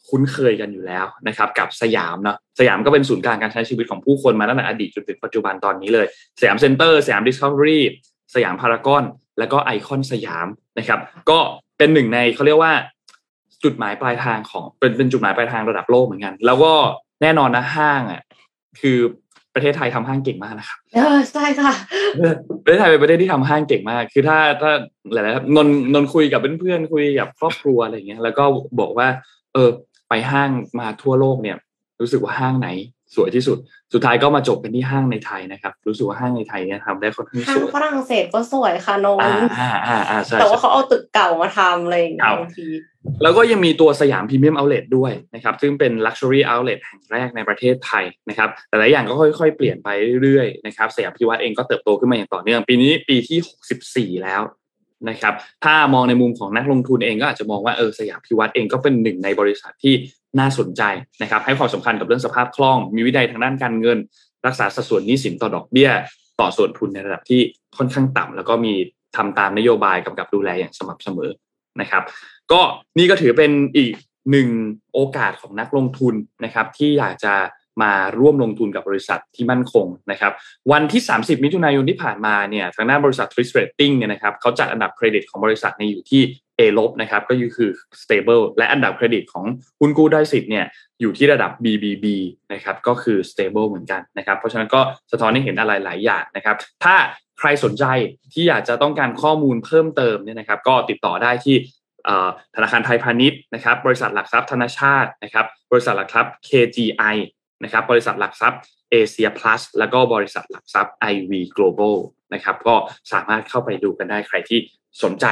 S2: คุ้นเคยกันอยู่แล้วนะครับ กับสยามเนาะสยามก็เป็นศูนย์กลางการใช้ชีวิตของผู้คนมาตั้งแต่อดีตจนถึงปัจจุบันตอนนี้เลย สยามเซ็นเตอร์สยามดิสคัฟเวอรี่สยามพารากอนแล้วก็ไอคอนสยามนะครับ ก็เป็นหนึ่งในเขาเรียกว่า จุดหมายปลายทางของเป็นเป็นจุดหมายปลายทางระดับโลกเหมือนกัน แล้วก็แน่นอนนะห้างอะคือประเทศไทยทำห้างเก่งมากนะครับ
S3: เออใช่ค่ะ
S2: ประเทศไทยเป็นประเทศที่ทำห้างเก่งมาก คือถ้าถ้าหลายๆนนนนคุยกับเพื่อนๆคุยกับครอบครัวอะไรอย่างเงี้ยแล้วก็บอกว่า เออ ไปห้างมาทั่วโลกเนี่ย รู้สึกว่าห้างไหน สวยที่สุด สุดท้ายก็มาจบกันที่ห้างในไทยนะครับ รู้สึกว่าห้างในไทยเนี่ยทำได้ค่อนข้าง
S3: ทา
S2: ส
S3: ง
S2: วย
S3: ฝรั่งเศสก็สวยค่ะโน
S2: อ่านอ่าอ่าอ่าใช่
S3: แต่ว่า
S2: ใช่
S3: เขาเอาตึกเก่ามาทำอะไรอย่างเงี้
S2: ครั
S3: ย
S2: บ
S3: บางที
S2: แล้วก็ยังมีตัวสยามพรีเมียมเอา l ล t ด้วยนะครับ ซึ่งเป็น Luxury Outlet แห่งแรกในประเทศไทยนะครับ แต่หลายอย่างก็ค่อยๆ เปลี่ยนไปเรื่อยๆนะครับสยามพิวัตรเองก็เติบโตขึ้นมาอย่างต่อเนื่อง ปีนี้ปีที่ 64 แล้วนะครับ ถ้ามองในมุมของนักลงทุนเองก็อาจจะมองว่าเออสยามพิวัตรเองก็เป็นหนึ่งในบริษัทที่ น่าสนใจนะครับให้ความสำคัญกับเรื่องสภาพคล่อง มีวินัยทางด้านการเงิน รักษาสัดส่วนหนี้สินต่อดอกเบี้ย ต่อส่วนทุนในระดับที่ค่อนข้างต่ำแล้วก็มีทำตามนโยบายกำกับดูแลอย่างสม่ำเสมอนะครับ ก็นี่ก็ถือเป็นอีกหนึ่งโอกาสของนักลงทุนนะครับ ที่อยากจะมาร่วมลงทุนกับบริษัทที่มั่นคงนะครับ วันที่ 30 มิถุนายนที่ผ่านมาเนี่ยทางด้านบริษัท t r i s Rating เนี่ยนะครับเขาจัดอันดับเครดิตของบริษัทในอยู่ที่ A ลบนะครับก็คือ stable และอันดับเครดิตของหุ้นกู้ได้สิทธิ์เนี่ยอยู่ที่ระดับ BBB นะครับก็คือ stable เหมือนกันนะครับเพราะฉะนั้นก็สะท้อนให้เห็นอะไรหลายอย่างนะครับถ้าใครสนใจที่อยากจะต้องการข้อมูลเพิ่มเติมเนี่ยนะครับก็ติดต่อได้ที่ธนาคารไทยพาณิชย์นะครับบริษัทหลักทรัพย์ธนาชาตินะครับบริษัทหลักทรัพย์ KGI นะครับบริษัทหลักทรัพย์เอเชียพลัสแล้วก็บริษัทหลักทรัพย์ IV Global นะครับก็สามารถเข้าไปดูกันได้ใครที่สนใจ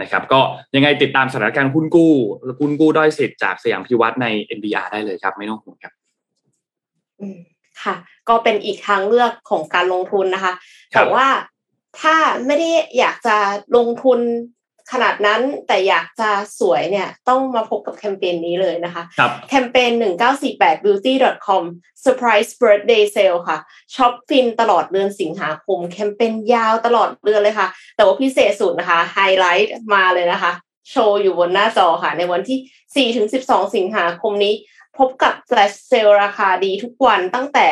S2: นะครับก็ยังไงติดตามสถานการณ์หุ้นกู้หุ้นกู้ด้อยสิทธิ์จากสยามพิวัตรใน NBR ได้เลยครับ ไม่ต้องห่วงครับ
S3: อืมค่ะ ก็เป็นอีกทางเลือกของการลงทุนนะคะ
S2: ครับ
S3: แต่ว่าถ้าไม่ได้อยากจะลงทุน ขนาดนั้นแต่อยากจะสวยเนี่ยต้องมาพบกับแคมเปญนี้เลยนะคะ
S2: ครับ
S3: แคมเปญ1948 beauty com surprise birthday sale ค่ะช็อปฟินตลอดเดือนสิงหาคม แคมเปญยาวตลอดเดือนเลยค่ะ แต่ว่าพิเศษสุดนะคะไฮไลท์มาเลยนะคะ โชว์อยู่บนหน้าจอค่ะ ในวันที่ 4-12 สิงหาคมนี้ พบกับ flash sale ราคาดีทุกวันตั้งแต่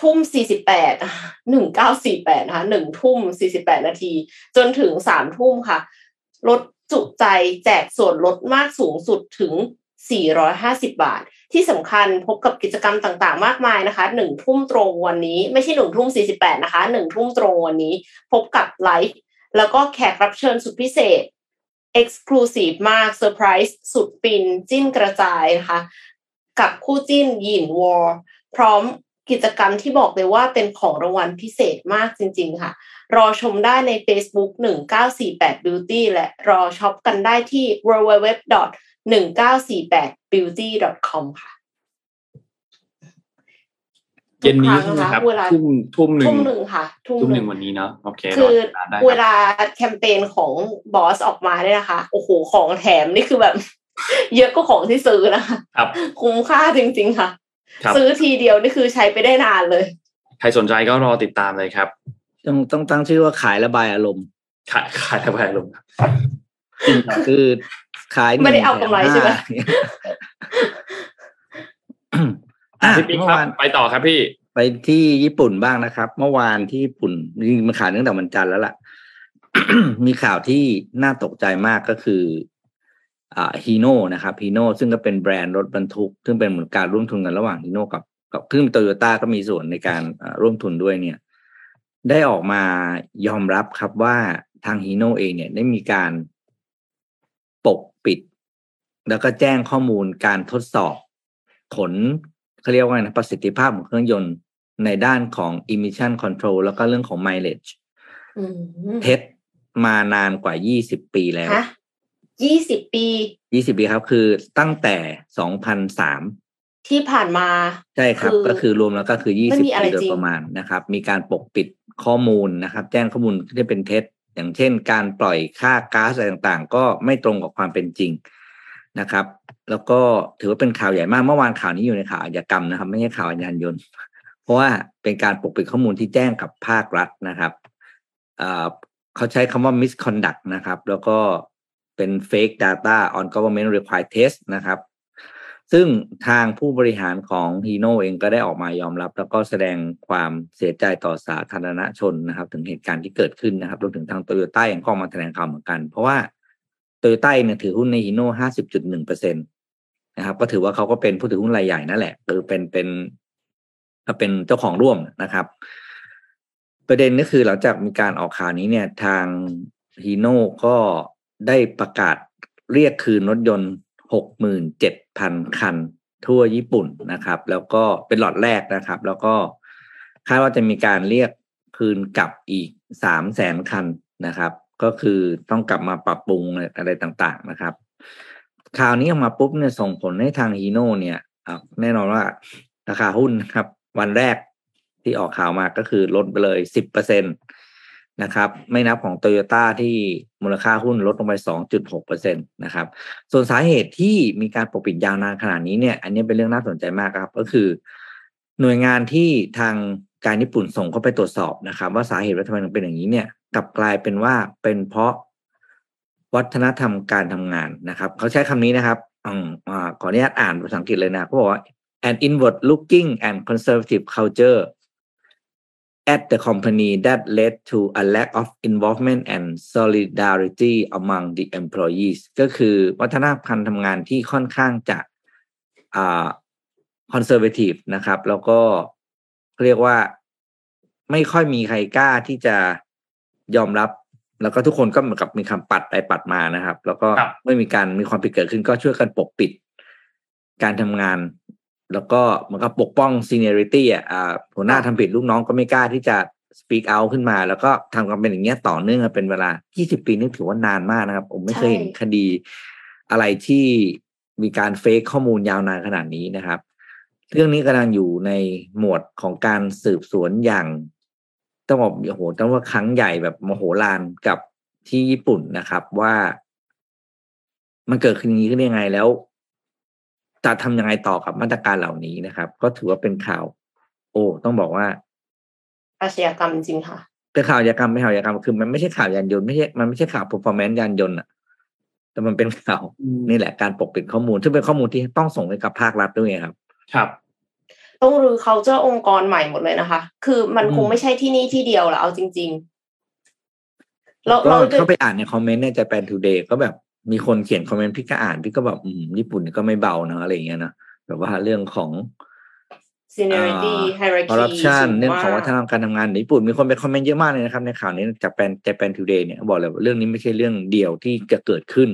S3: ทุ่ม 48 1948 นะคะ 1 ทุ่ม 48 นาที จนถึง 3 ทุ่มค่ะ ลดจุใจแจกส่วนลดมากสูงสุดถึง 450 บาท ที่สำคัญพบกับกิจกรรมต่างๆ มากมายนะคะหนึ่งทุ่มตรงวันนี้ ไม่ใช่หนึ่งทุ่มสี่สิบแปดนะคะหนึ่งทุ่มตรงวันนี้ พบกับไลฟ์แล้วก็แขกรับเชิญสุดพิเศษ Exclusive มากเซอร์ไพรส์สุดฟินจิ้นกระจายนะคะ กับคู่จิ้นยินวอร์พร้อมกิจกรรมที่บอกเลยว่าเป็นของรางวัลพิเศษมากจริง ๆ ค่ะ รอชมได้ใน Facebook 1948 Beauty และรอช็อปกันได้ที่ www 1948 beauty com ค่ะ
S2: เย็นนี้
S3: ทุก
S2: ใช่
S3: ครั้ง
S2: ไหมครับ
S3: นะคะเวลา
S2: ทุ่มทุ่มหนึ่ง
S3: ทุ่มหนึ่งค่ะ ทุ่ม
S2: ทุ่ม
S3: ห
S2: ห
S3: นึ่
S2: นึ่
S3: ง
S2: งวันนี้เนาะโอเค
S3: คือ
S2: รอติดตามได้
S3: เว
S2: ครับ
S3: ลาแคมเปญของบอสออกมาเนี่ยนะคะ โอ้โห ของแถมนี่คือแบบ เยอะก็ของที่ซื้อนะคะ
S2: ครับ
S3: คุ้มค่าจริง ๆ ค่ะ
S2: ครับ
S3: ซื้อทีเดียวนี่คือใช้ไปได้นานเลย
S2: ใครสนใจก็รอติดตามเลยครับ
S4: ต้องต้องตั้งชื่อว่าขายระบายอารมณ์
S2: ขายขายทำไมลงครับจริงครับ
S4: คือขาย
S3: ไม่ได้เอากำไรใช่ไหม
S4: อะ
S2: พี่ปิ๊ก
S4: เมื่
S2: ค
S4: อ
S2: รับ
S4: วาน
S2: ไปต่อครับพี่
S4: ไปที่ญี่ปุ่นบ้างนะครับ เมื่อวานที่ญี่ปุ่นจริงๆมันขายตั้งแต่วันจันทร์แล้วล่ะ มีข่าวที่น่าตกใจมากก็คืออ่าฮีโน่นะครับฮีโน่ซึ่งก็เป็นแบรนด์รถบรรทุก ซึ่งเป็นเหมือนการร่วมทุนกันระหว่างฮีโน่กับกับซึ่งโตโยต้าก็มีส่วนในการอ่าร่วมทุนด้วยเนี่ย ได้ออกมายอมรับครับว่าทางฮีโน่เองเนี่ยได้มีการปกปิด แล้วก็แจ้งข้อมูลการทดสอบผลเขาเรียกว่าไงนะประสิทธิภาพของเครื่องยนต์ในด้านของ emission control แล้วก็เรื่องของ mileage
S3: อืม
S4: เท็จมานานกว่า20ปีแล้ว
S3: ฮะยี่สิบปี
S4: 20ปีครับ คือตั้งแต่2003
S3: ที่ผ่านมา
S4: ใช่ครับ
S3: คือ
S4: ก็คือรวมแล้วก็คือ
S3: ไม่
S4: 20
S3: มีอะไร
S4: ปีโดย
S3: จริง
S4: ประมาณนะครับ มีการปกปิดข้อมูลนะครับ แจ้งข้อมูลที่เป็นเท็จ อย่างเช่น การปล่อยค่าก๊าซอะไรต่างๆ ก็ไม่ตรงกับความเป็นจริงนะครับ แล้วก็ถือว่าเป็นข่าวใหญ่มากเมื่อวานข่าวนี้อยู่ในข่าวอาชญากรรมนะครับ ไม่ใช่ข่าวยานยนต์ เพราะว่าเป็นการปกปิดข้อมูลที่แจ้งกับภาครัฐนะครับเอ่อเขาใช้คำว่า misconduct นะครับ แล้วก็เป็น fake data on government required test นะครับ ซึ่งทางผู้บริหารของฮีโน่เองก็ได้ออกมายอมรับ แล้วก็แสดงความเสียใจต่อสาธารณชนนะครับ ถึงเหตุการณ์ที่เกิดขึ้นนะครับรวมถึงทางโตโยต้าเองก็มาแถลงข่าวเหมือนกัน เพราะว่าโตโยต้าเนี่ยถือหุ้นในฮีโน่ห้าสิบจุดหนึ่งเปอร์เซ็นตนะครับ ก็ถือว่าเขาก็เป็นผู้ถือหุ้นรายใหญ่นั่นแหละคือเป็นเป็นก็เป็นเจ้าของร่วมนะครับ ประเด็นก็คือหลังจากมีการออกข่าวนี้เนี่ย ทางฮีโน่ก็ได้ประกาศเรียกคืนรถยนต์ หกหมื่นเจ็ดพันคัน ทั่วญี่ปุ่นนะครับ แล้วก็เป็นหลอดแรกนะครับ แล้วก็คาดว่าจะมีการเรียกคืนกลับอีกสามแสนคันนะครับ ก็คือต้องกลับมาปรับปรุงอะไรต่างๆนะครับข่าวนี้ออกมาปุ๊บเนี่ยส่งผลให้ทางฮีโน่เนี่ยแน่นอนว่าราคาหุ้นครับ วันแรกที่ออกข่าวมาก็คือลดไปเลยสิบเปอร์เซ็นต นะครับ ไม่นับของโตโยต้าที่มูลค่าหุ้นลดลงไปสองจุดหกเปอร์เซ็นตนะครับ ส่วนสาเหตุที่มีการปกปิดยาวนานขนาดนี้เนี่ย อันนี้เป็นเรื่องน่าสนใจมากครับ ก็คือ หน่วยงานที่ทางการญี่ปุ่นส่งเข้าไปตรวจสอบนะครับ ว่าสาเหตุว่าทำไมถึงเป็นอย่างนี้เนี่ยกลับกลายเป็นว่าเป็นเพราะวัฒนธรรมการทำงานนะครับ เขาใช้คำนี้นะครับอืมอ่าขออนุญาตอ่านภาษาอังกฤษเลยนะเขาบอกว่า an inward looking and conservative culture at the company that led to a lack of involvement and solidarity among the employees ก็คือวัฒนธรรมการทำงานที่ค่อนข้างจะอ่า conservative นะครับ แล้วก็เรียกว่าไม่ค่อยมีใครกล้าที่จะยอมรับ แล้วก็ทุกคนก็เหมือนกับมีคำปัดไปปัดมานะครับ แล้วก็
S2: ครับ
S4: ไม่มีการมีความผิดเกิดขึ้นก็ช่วยกันปกปิด การทำงาน แล้วก็เหมือนกับปกป้อง seniority อะอ่าหัวหน้าทำผิดลูกน้องก็ไม่กล้าที่จะ speak out ขึ้นมา แล้วก็ทำกันเป็นอย่างเงี้ยต่อเนื่องกันเป็นเวลา 20 ปีนี่ถือว่านานมากนะครับ ผมไม่เคยเห็นคดีอะไรที่มีการเฟกข้อมูลยาวนานขนาดนี้นะครับ เรื่องนี้กำลังอยู่ในหมวดของการสืบสวนอย่างต้องบอกโอ้โหต้องว่าครั้งใหญ่แบบมโหฬารกับที่ญี่ปุ่นนะครับว่า มันเกิดขึ้นอย่างนี้ขึ้นได้ยังไงแล้ว จะทำยังไงต่อกับมาตรการเหล่านี้นะครับ ก็ถือว่าเป็นข่าว โอ้ต้องบอกว่า
S3: อาชญากรรมจริงค่ะ
S4: เป็นข่าวยากรรมไม่ข่าวยากรรมคือ มันไม่ใช่ข่าวยานยนต์ไม่ใช่มันไม่ใช่ข่าว performance ยานยนต์อะแต่มันเป็นข่าวนี่แหละการปกปิดข้อมูลซึ่งเป็นข้อมูลที่ต้องส่งให้กับภาครัฐด้วยครับ
S2: ครับ
S3: ต้องรื้อ culture องค์กรใหม่หมดเลยนะคะ คือมัน
S4: อืม
S3: คงไม่ใช่ที่นี่ที่เดียวแหละเอาจริง ๆ เรา
S4: ก็
S3: เรา
S4: เข้าไปอ่านในคอมเมนต์ใน Japan Today ก็แบบ มีคนเขียนคอมเมนต์พี่ก็อ่านพี่ก็แบบอืมญี่ปุ่นนี่ก็ไม่เบาเนอะอะไรอย่างเงี้ยนะแบบว่าเรื่องของ
S3: seniority hierarchy
S4: คอร์รัปชัน
S3: สู่
S4: เรื่องของวัฒนธรรมการทำงานในญี่ปุ่นมีคนไปคอมเมนต์เยอะมากเลยนะครับ ในข่าวนี้จาก Japan จาก Japan Today เนี่ยบอกเลยว่าเรื่องนี้ไม่ใช่เรื่องเดียวที่จะเกิดขึ้น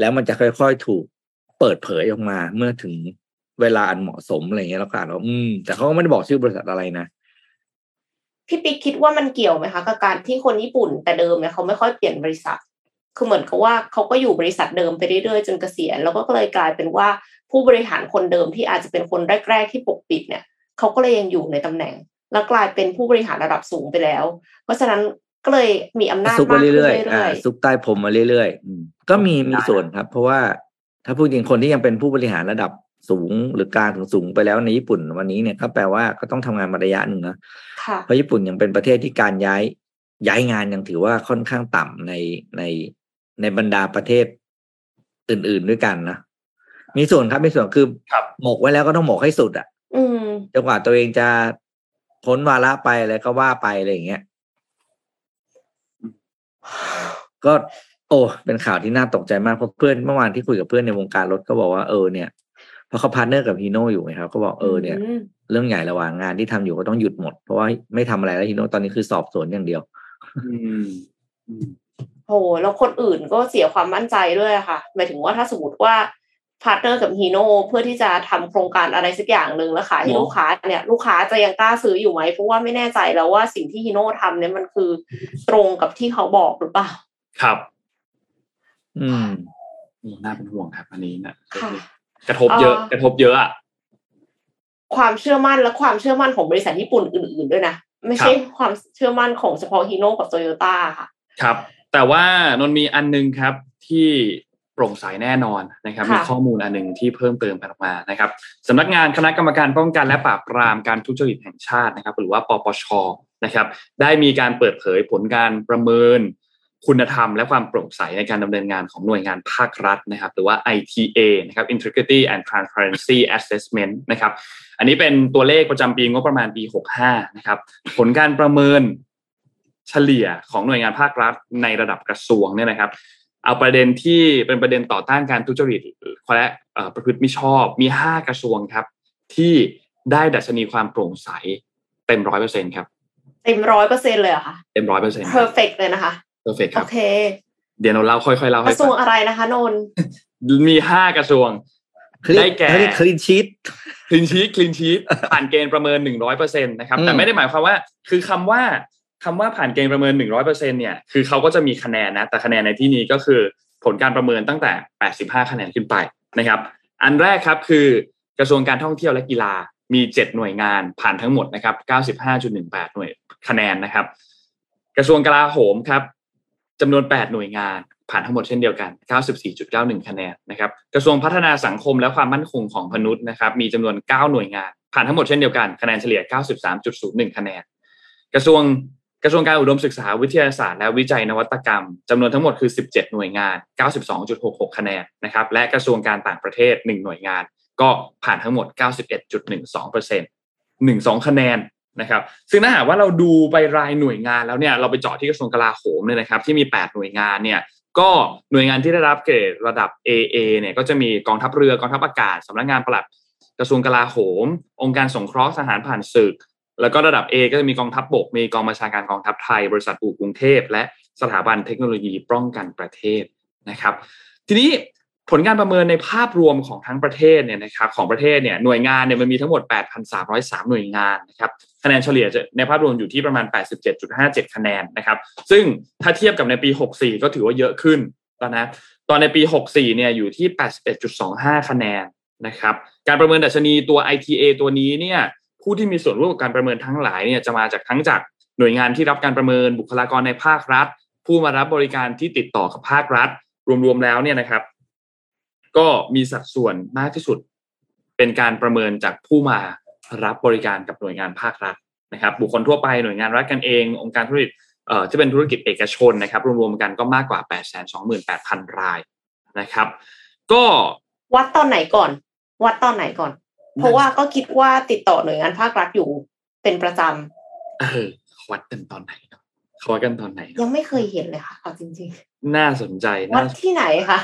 S4: แล้วมันจะค่อยๆถูกเปิดเผยออกมาเมื่อถึงเวลาอันเหมาะสมอะไรเงี้ยแล้วก็อ่านว่าอืม แต่เขาก็ไม่ได้บอกชื่อบริษัทอะไรนะ
S3: พี่ปิ๊กคิดว่ามันเกี่ยวไหมคะกับการที่คนญี่ปุ่นแต่เดิมเนี่ยเขาไม่ค่อยเปลี่ยนบริษัท คือเหมือนกับว่าเขาก็อยู่บริษัทเดิมไปเรื่อยๆจนเกษียณแล้วก็เลยกลายเป็นว่าผู้บริหารคนเดิมที่อาจจะเป็นคนแรก ๆ ที่ปกปิดเนี่ยเขาก็เลยยังอยู่ในตำแหน่ง แล้วกลายเป็นผู้บริหารระดับสูงไปแล้ว เพราะฉะนั้นก็เลยมีอำนาจ
S4: ซุกไป
S3: มากขึ้น
S4: เรื่อยๆ
S3: เรื่
S4: อ่า
S3: อย
S4: ซุกใต้ผมมาเรื่อยๆอืมก็มีมีส่วนครับ เพราะว่าถ้าพูดจริงคนที่ยังเป็นผู้บริหารระดับสูงหรือกลางถึงสูงไปแล้วในญี่ปุ่นวันนี้เนี่ยก็แปลว่าก็ต้องทำงานมาระยะหนึ่งนะ
S3: ๆค่ะ
S4: เพราะญี่ปุ่นยังเป็นประเทศที่การย้ายย้ายงานยังถือว่าค่อนข้างต่ำในใน ในบรรดาประเทศอื่น ๆด้วยกันนะมีส่วนครับมีส่วนคือ
S2: ครับ
S4: หมกไว้แล้วก็ต้องหมกให้สุด อะ
S3: อืม
S4: จนกว่าตัวเองจะพ้นวาระไปอะไรก็ว่าไปอะไรอย่างเงี้ยก็ โอ้ เป็นข่าวที่น่าตกใจมากเพราะเพื่อนเมื่อวานที่คุยกับเพื่อนในวงการรถก็บอกว่าเออเนี่ยเพราะเขา partner กับฮีโน่อยู่ไงครับก็บอกเออเนี่ยเรื่องใหญ่ระหว่างงานที่ทำอยู่ก็ต้องหยุดหมด เพราะว่าไม่ทำอะไรแล้วฮีโน่ตอนนี้คือสอบสวนอย่างเดียว
S2: อืมอืม
S3: โหแล้วคนอื่นก็เสียความมั่นใจด้วยอะค่ะ หมายถึงว่าถ้าสมมติว่า partner กับฮีโน่เพื่อที่จะทำโครงการอะไรสักอย่างหนึ่งแล้วขายให้ลูกค้าเนี่ยลูกค้าจะยังกล้าซื้ออยู่ไหมเพราะว่าไม่แน่ใจแล้วว่าสิ่งที่ฮีโน่ทำเนี่ยมันคือตรงกับที่เขาบอกหรือเปล่า
S2: ครับ
S4: อืม
S2: อืมน่าเป็นห่วงครับ อันนี้นะ
S3: ค่ะ
S2: กระทบเยอะ
S3: เอ่อ
S2: กระทบเยอะอะ
S3: ความเชื่อมั่นและความเชื่อมั่นของบริษัทญี่ปุ่นอื่น ๆ ด้วยนะ ไม่ใช่ความเชื่อมั่นของเฉพาะฮีโน่กับโตโยต้าค่ะ
S2: ครับ แต่ว่านนท์มีอันนึงครับที่โปร่งใสแน่นอนนะครับ
S3: ค่ะ
S2: มีข้อมูลอันหนึงที่เพิ่มเติมกันออกมานะครับสำนักงานคณะกรรมการป้องกันและปราบปรามการทุจริตแห่งชาตินะครับ หรือว่าปปชนะครับ ได้มีการเปิดเผยผลการประเมิน คุณธรรม และความโปร่งใสในการดำเนินงานของหน่วยงานภาครัฐนะครับ หรือว่า ITA นะครับ Integrity and Transparency Assessment นะครับ อันนี้เป็นตัวเลขประจำปีงบประมาณปี 65 นะครับ ผลการประเมิน เฉลี่ยของหน่วยงานภาครัฐในระดับกระทรวงเนี่ยนะครับ เอาประเด็นที่เป็นประเด็นต่อต้านการทุจริตและเอ่อประพฤติมิชอบมี 5 กระทรวงครับ ที่ได้ดัชนีความโปร่งใสเต็มร้อยเปอร์เซ็นครับ
S3: เต็มร้อยเปอร์เซ็นเลยเหรอคะ
S2: เต็มร้อยเปอร์เซ็นต์
S3: perfect เลยนะคะ
S2: perfect ครับ
S3: โอเค
S2: เดี๋ยวเราเล่าค่อยๆเล่ากให้
S3: ระทร
S2: ฟั
S3: วง
S2: ง
S3: อะไรนะคะนนท์
S2: มีห้ากระทรวงได้แก่
S4: คลีนชีต
S2: คลีนชีตคลีนชีตผ่านเกณฑ์ประเมินหนึ่งร้อยเปอร์เซ็นต์นะครับ
S4: อืม
S2: แต่ไม่ได้หมายความว่า คือคำว่า คำว่าผ่านเกณฑ์ประเมินหนึ่งร้อยเปอร์เซ็นต์เนี่ยคือเขาก็จะมีคะแนนนะแต่คะแนนในที่นี้ก็คือผลการประเมินตั้งแต่แปดสิบห้าคะแนนขึ้นไปนะครับ อันแรกครับคือกระทรวงการท่องเที่ยวและกีฬามีเจ็ดหน่วยงานผ่านทั้งหมดนะครับเก้าสิบห้าจุดหนึ่งแปดหน่วยคะแนนนะครับ กระทรวงกลาโหมครับจำนวน 8 หน่วยงานผ่านทั้งหมดเช่นเดียวกัน 94.91 คะแนนนะครับ กระทรวงพัฒนาสังคมและความมั่นคงของมนุษย์นะครับ มีจำนวน 9 หน่วยงาน ผ่านทั้งหมดเช่นเดียวกัน คะแนนเฉลี่ย 93.01 คะแนน กระทรวง กระทรวงการอุดมศึกษาวิทยาศาสตร์และวิจัยนวัตกรรมจำนวนทั้งหมดคือ 17 หน่วยงาน 92.66 คะแนนนะครับและกระทรวงการต่างประเทศ 1 หน่วยงาน ก็ผ่านทั้งหมด 91.12% 12 คะแนนนะครับซึ่งถ้าหากว่าเราดูไปรายหน่วยงานแล้วเนี่ยเราไปเจาะที่กระทรวงกลาโหมเนี่ยนะครับที่มี 8 หน่วยงานเนี่ยก็หน่วยงานที่ได้รับเกรดระดับ AA เนี่ยก็จะมีกองทัพเรือกองทัพอากาศสำนักงานปลัดกระทรวงกลาโหม องค์การสงเคราะห์ทหารผ่านศึก แล้วก็ระดับ A ก็จะมีกองทัพบก มีกองบัญชาการกองทัพไทย บริษัทอู่กรุงเทพ และสถาบันเทคโนโลยีป้องกันประเทศนะครับ ทีนี้ผลการประเมินในภาพรวมของทั้งประเทศเนี่ยนะครับของประเทศเนี่ยหน่วยงานเนี่ยมันมีทั้งหมด 8,303 หน่วยงานนะครับคะแนนเฉลี่ยจะในภาพรวมอยู่ที่ประมาณ 87.57 คะแนนนะครับ ซึ่งถ้าเทียบกับในปี 64 ก็ถือว่าเยอะขึ้นแล้วนะตอนในปี 64 เนี่ยอยู่ที่ 81.25 คะแนนนะครับการประเมินดัชนีตัว ITA ตัวนี้เนี่ย ผู้ที่มีส่วนร่วมกับการประเมินทั้งหลายเนี่ยจะมาจากทั้งจากหน่วยงานที่รับการประเมินบุคลากรในภาครัฐ ผู้มารับบริการที่ติดต่อกับภาครัฐ รวมๆแล้วเนี่ยนะครับ ก็มีสัดส่วนมากที่สุด เป็นการประเมินจากผู้มารับบริการกับหน่วยงานภาครัฐนะครับ บุคคลทั่วไปหน่วยงานรัฐกันเอง องค์การธุรกิจเอ่อที่เป็นธุรกิจเอกชนนะครับ รวมๆกันก็มากกว่า 828,000 รายนะครับ ก็
S3: วัดตอนไหนก่อน วัดตอนไหนก่อน เพราะว่าก็คิดว่าติดต่อหน่วยงานภาครัฐอยู่เป็นประจำ
S2: เออเขาวัดกันตอนไหนเนาะเขาวัดกันตอนไหน
S3: ยั
S2: เนาะ
S3: งไม่เคยเห็นเลยค่ะเอาจริง
S2: น่าสนใจ
S3: ๆวั
S2: น่า
S3: ดที่ไหนคะ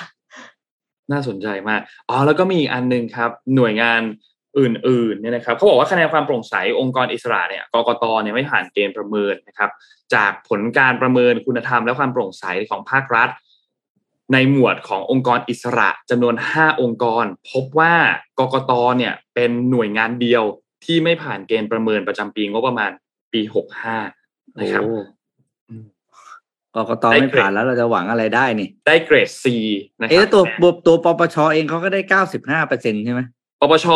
S2: น่าสนใจมากอ๋อแล้วก็มีอีกอันหนึงครับ หน่วยงานอื่นๆเนี่ยนะครับเขาบอกว่าคะแนนความโปร่งใสองค์กรอิสระเนี่ยกกตเนี่ยไม่ผ่านเกณฑ์ประเมินนะครับ จากผลการประเมินคุณธรรมและความโปร่งใสของภาครัฐ ในหมวดขององค์กรอิสระจำนวน 5 องค์กร พบว่ากกตเนี่ยเป็นหน่วยงานเดียวที่ไม่ผ่านเกณฑ์ประเมินประจำปีงบประมาณปี 65 นะครับ
S4: โอ้
S2: อืม
S4: กกตไม่ผ่านแล้วเราจะหวังอะไรได้นี่
S2: ได้เกรด C นะครั
S4: เอ๊ะตัวตัวตัวปปชเองเขาก็ได้เก้าสิบห้าเปอร์เซ็นใช่ไหม
S2: ปปช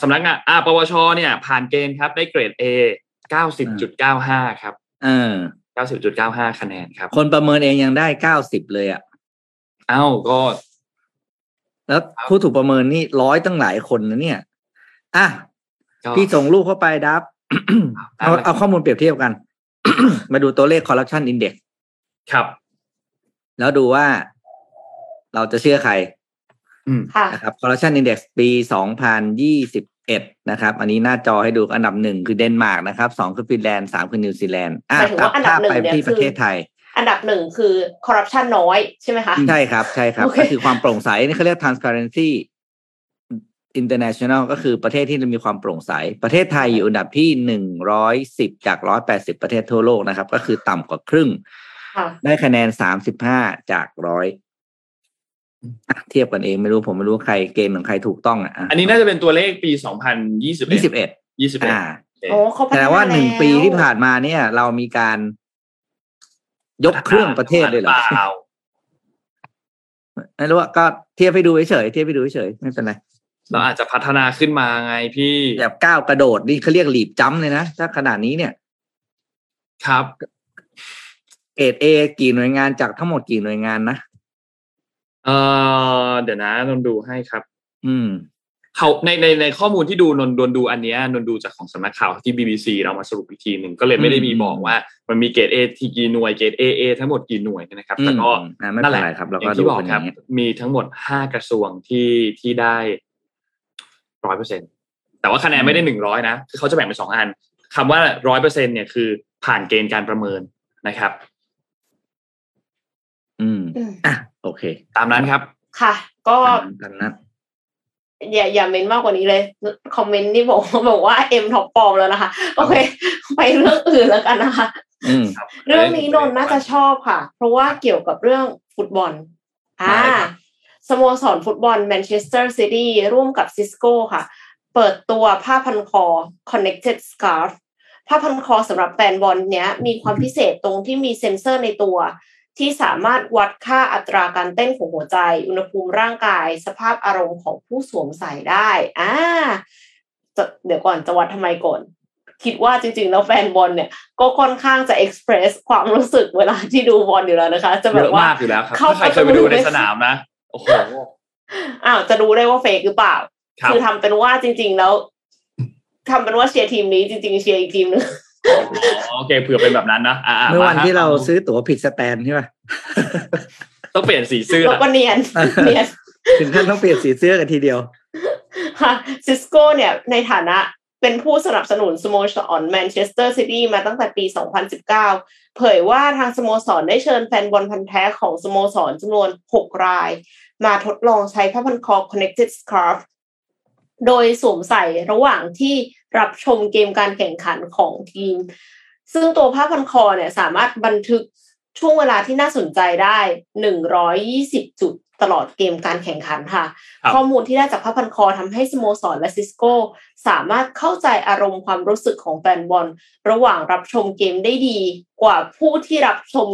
S2: สำนักงานอ่าปปชเนี่ยผ่านเกณฑ์ครับ ได้เกรด A 90.95ครับ
S4: เออ
S2: 90.95คะแนนครับ
S4: คนประเมินเองยังได้เก้าสิบเลยอะ
S2: เอ้าก็
S4: แล้วผู้ถูกประเมินนี่ร้อยตั้งหลายคนนะเนี่ย อะ
S2: ก็
S4: พี่ส่งรูปเข้าไปดับ เอาเอาข้อมูลเปรียบเทียบกัน มาดูตัวเลข corruption index
S2: ครับ
S4: แล้วดูว่าเราจะเชื่อใคร
S2: อืม
S3: ค่ะ
S4: นะครับ corruption index ปี2021นะครับ อันนี้หน้าจอให้ดูอันดับหนึ่งคือเดนมาร์กนะครับสองคือฟินแลนด์สามคือนิวซีแลนด์อะ
S3: หมายถึง
S4: ตัด
S3: ว่าอันดับ
S4: ภาพ
S3: หนึ่ง
S4: ไป
S3: เนี่ย
S4: ที่
S3: คือ
S4: ประเทศไทย
S3: อันดับหนึ่งคือคอร์รัปชันน้อยใช่ไหมคะ
S4: ใช่ครับใช่ครับ
S3: โอเค
S4: ก็คือความโปร่งใสนี่เขาเรียก transparency international ก็คือประเทศที่มีความโปร่งใส ประเทศไทยอยู่อันดับที่หนึ่งร้อยสิบจากร้อยแปดสิบประเทศทั่วโลกนะครับ ก็คือต่ำกว่าครึ่ง
S3: ค่ะ
S4: ได้คะแนนสามสิบห้าจากร้อยเทียบกันเองไม่รู้ผมไม่รู้ใครเกณฑ์ของใครถูกต้องอะ
S2: อันนี้น่าจะเป็นตัวเลขปี2021
S4: ยี่สิบเอ็ด
S2: 21
S4: อ่า
S3: โอ้เขาพัฒ
S4: แต่
S3: นา
S4: ว่าหนึ่ง
S3: แล้ว
S4: ปีที่ผ่านมาเนี่ย เรามีการ ยกเครื่องประเทศเลยเหรอ
S2: เปล่า
S4: ไม่รู้ว่าก็เทียบให้ดูเฉยๆเทียบให้ดูเฉยๆไม่เป็นไร
S2: เราอาจจะพัฒนาขึ้นมาไงพี่
S4: แบบก้าวกระโดดนี่เขาเรียกหลีบจ้ำเลยนะถ้าขนาดนี้เนี่ย
S2: ครับ
S4: เกรดเอกี่หน่วยงานจากทั้งหมดกี่หน่วยงานนะ
S2: เออเดี๋ยวนะนนดูให้ครับ
S4: อืม
S2: เขาในในในข้อมูลที่ดูนนนนดูอันเนี้ยนนดูจากของสำนักข่าวที่ BBC เรามาสรุปอีกทีหนึ่งก็เลยไม่ได้มี
S4: อืม
S2: บอกว่ามันมีเกรด A ที่กี่หน่วยเกรด A A ทั้งหมดกี่หน่วยนะครับแต่ก็
S4: อืมอ่าไม่เป็นไรครับเรา
S2: อ
S4: ก็
S2: ย่าง
S4: ดู
S2: ที่บอก
S4: เป็นอ
S2: ครั
S4: ย่า
S2: บ
S4: งนี้
S2: มีทั้งหมดห้ากระทรวงที่ที่ได้ร้อยเปอร์เซ็นแต่ว่าคะแนนไม่ได้หนึ่งร้อยนะคือเขาจะแบ่งเป็นสองอันคำว่าร้อยเปอร์เซ็นเนี่ยคือผ่านเกณฑ์การประเมินนะครับ
S4: อืม
S3: อืม
S4: อะโอเค
S2: ตามนั้นครับ
S3: ค่ะ ก็
S4: ตามนั้น
S3: อย่าอย่าเมนต์มากกว่านี้เลย คอมเมนต์นี่บอกว่าบอกว่าเอ็ม top form แล้วนะคะ โอเค ไปเรื่องอื่นแล้วกันนะคะ
S4: อืม
S3: เรื่องนี้นนท์น่าจะชอบค่ะ เพราะว่าเกี่ยวกับเรื่องฟุตบอล อ่า
S2: ได้ครับ
S3: สโมสรฟุตบอลแมนเชสเตอร์ซิตี้ร่วมกับซิสโก้ค่ะ เปิดตัวผ้าพันคอ Connected Scarf ผ้าพันคอสำหรับแฟนบอลเนี้ยมีความพิเศษตรงที่มีเซ็นเซอร์ในตัว ที่สามารถวัดค่าอัตราการเต้นของหัวใจ อุณหภูมิร่างกาย สภาพอารมณ์ของผู้สวมใส่ได้อ่าจะเดี๋ยวก่อนจะวัดทำไมก่อนคิดว่าจริงๆ แล้วแฟนบอลเนี่ย ก็ค่อนข้างจะ express ความรู้สึกเวลาที่ดูบอลอยู่แล้วนะคะ จะแบบ
S2: เยอะ
S3: ว่า
S2: มากอยู่แล้วครับ
S3: เข้า
S2: ถ้าใครเคยไปดูในสนามนะโอ้โห
S3: อ้าวจะดูได้ว่า fake หรือเปล่า
S2: ครับ
S3: คือทำเป็นว่าจริง ๆ แล้วทำเป็นว่าเชียร์ทีมนี้จริง ๆ เชียร์อีกทีมนึง
S2: อ๋อ โอเคเผื่อเป็นแบบนั้นนะ
S4: เมื่อวันที่เรา
S2: ซื้อ
S4: ตั๋วผิด stand ใช่ป่ะ
S2: ต้องเปลี่ยนสีเสื้อ
S3: แล้วก็เนียนเนียน
S4: ถึงขั้นต้องเปลี่ยนสีเสื้อกันทีเดียว
S3: ค่ะซิสโก้เนี่ยในฐานะเป็นผู้สนับสนุนสโมสรแมนเชสเตอร์ซิตี้มาตั้งแต่ปี 2019 เผยว่าทางสโมสรได้เชิญแฟนบอลพันธ์แท้ของสโมสรจำนวน 6 ราย มาทดลองใช้ผ้าพันคอ Connected Scarf โดยสวมใส่ระหว่างที่รับชมเกมการแข่งขันของทีม ซึ่งตัวผ้าพันคอเนี่ยสามารถบันทึกช่วงเวลาที่น่าสนใจได้120จุดตลอดเกมการแข่งขันค่ะ
S2: ครับ
S3: ข้อมูลที่ได้จากผ้าพันคอทำให้สโมสรและซิสโก้ สามารถเข้าใจอารมณ์ความรู้สึกของแฟนบอล ระหว่างรับชมเกมได้ดีกว่าผู้ที่รับชม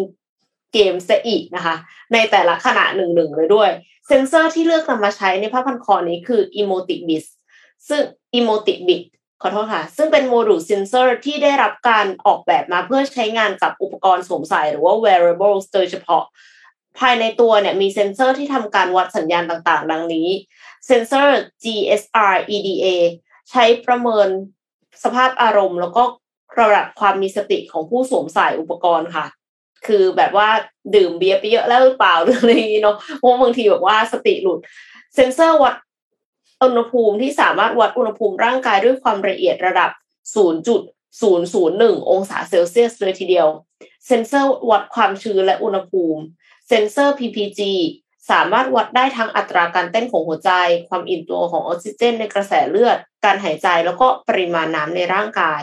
S3: เกมซะอีกนะคะ ในแต่ละขณะหนึ่งหนึ่งเลยด้วย เซนเซอร์ที่เลือกนำมาใช้ในผ้าพันคอนี้คือ EmotiBit ซึ่ง EmotiBit ขอโทษค่ะ ซึ่งเป็นโมดูลเซนเซอร์ที่ได้รับการออกแบบมาเพื่อใช้งานกับอุปกรณ์สวมใส่หรือว่า wearables โดยเฉพาะ ภายในตัวเนี่ยมีเซนเซอร์ที่ทำการวัดสัญญาณต่างๆ ดังนี้เซนเซอร์ GSR EDA ใช้ประเมินสภาพอารมณ์แล้วก็ระดับความมีสติของผู้สวมใส่อุปกรณ์ค่ะ คือแบบว่าดื่มเบียร์ไปเยอะแล้วหรือเปล่าหรืออะไรอย่างนี้เนาะเพราะบางทีแบบว่าสติหลุด เซนเซอร์วัด อุณหภูมิที่สามารถวัดอุณหภูมิร่างกายด้วยความละเอียดระดับ 0.001 องศาเซลเซียสเลยทีเดียว เซนเซอร์วัดความชื้นและอุณหภูมิ เซนเซอร์ PPG สามารถวัดได้ทั้งอัตราการเต้นของหัวใจ ความอิ่มตัวของออกซิเจนในกระแสเลือด การหายใจแล้วก็ปริมาณน้ำในร่างกาย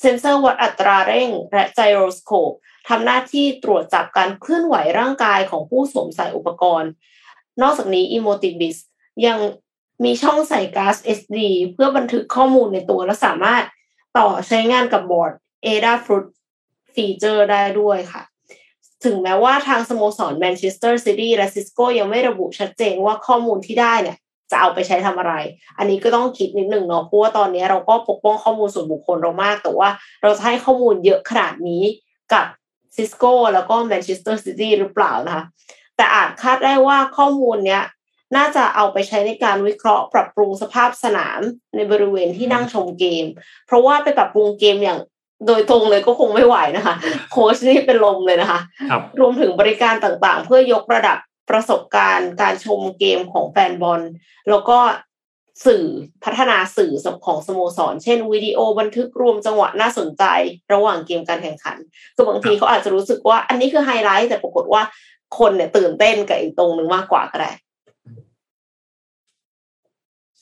S3: เซ็นเซอร์วัดอัตราเร่ง และไจโรสโคปทำหน้าที่ตรวจจับการเคลื่อนไหวร่างกายของผู้สวมใส่อุปกรณ์ นอกจากนี้ e m o t i b i s ยัง มีช่องใส่การ์ด SD เพื่อบันทึกข้อมูลในตัวและสามารถต่อใช้งานกับบอร์ด Adafruit Feather ได้ด้วยค่ะ ถึงแม้ว่าทางสโมสรแมนเชสเตอร์ซิตี้และซิสโกยังไม่ระบุชัดเจนว่าข้อมูลที่ได้เนี่ยจะเอาไปใช้ทำอะไร อันนี้ก็ต้องคิดนิดหนึ่งเนาะ เพราะว่าตอนนี้เราก็ปกป้องข้อมูลส่วนบุคคลเรามาก แต่ว่าเราจะให้ข้อมูลเยอะขนาดนี้กับซิสโกแล้วก็แมนเชสเตอร์ซิตี้หรือเปล่านะคะ แต่อาจคาดได้ว่าข้อมูลเนี้ย น่าจะเอาไปใช้ในการวิเคราะห์ปรับปรุงสภาพสนามในบริเวณที่นั่งชมเกม เพราะว่าไปปรับปรุงเกมอย่างโดยตรงเลยก็คงไม่ไหวนะคะ โค้ชนี่เป็นลมเลยนะคะ
S2: ครับ
S3: รวมถึงบริการต่างๆ เพื่อยกระดับประสบการณ์การชมเกมของแฟนบอล แล้วก็สื่อพัฒนาสื่อของสโมสร เช่นวิดีโอบันทึกรวมจังหวะน่าสนใจระหว่างเกมการแข่งขัน คือบางทีเขาอาจจะรู้สึกว่าอันนี้คือไฮไลท์แต่ปรากฏว่าคนเนี่ยตื่นเต้นกับอีกตรงหนึ่งมากกว่าก็ได้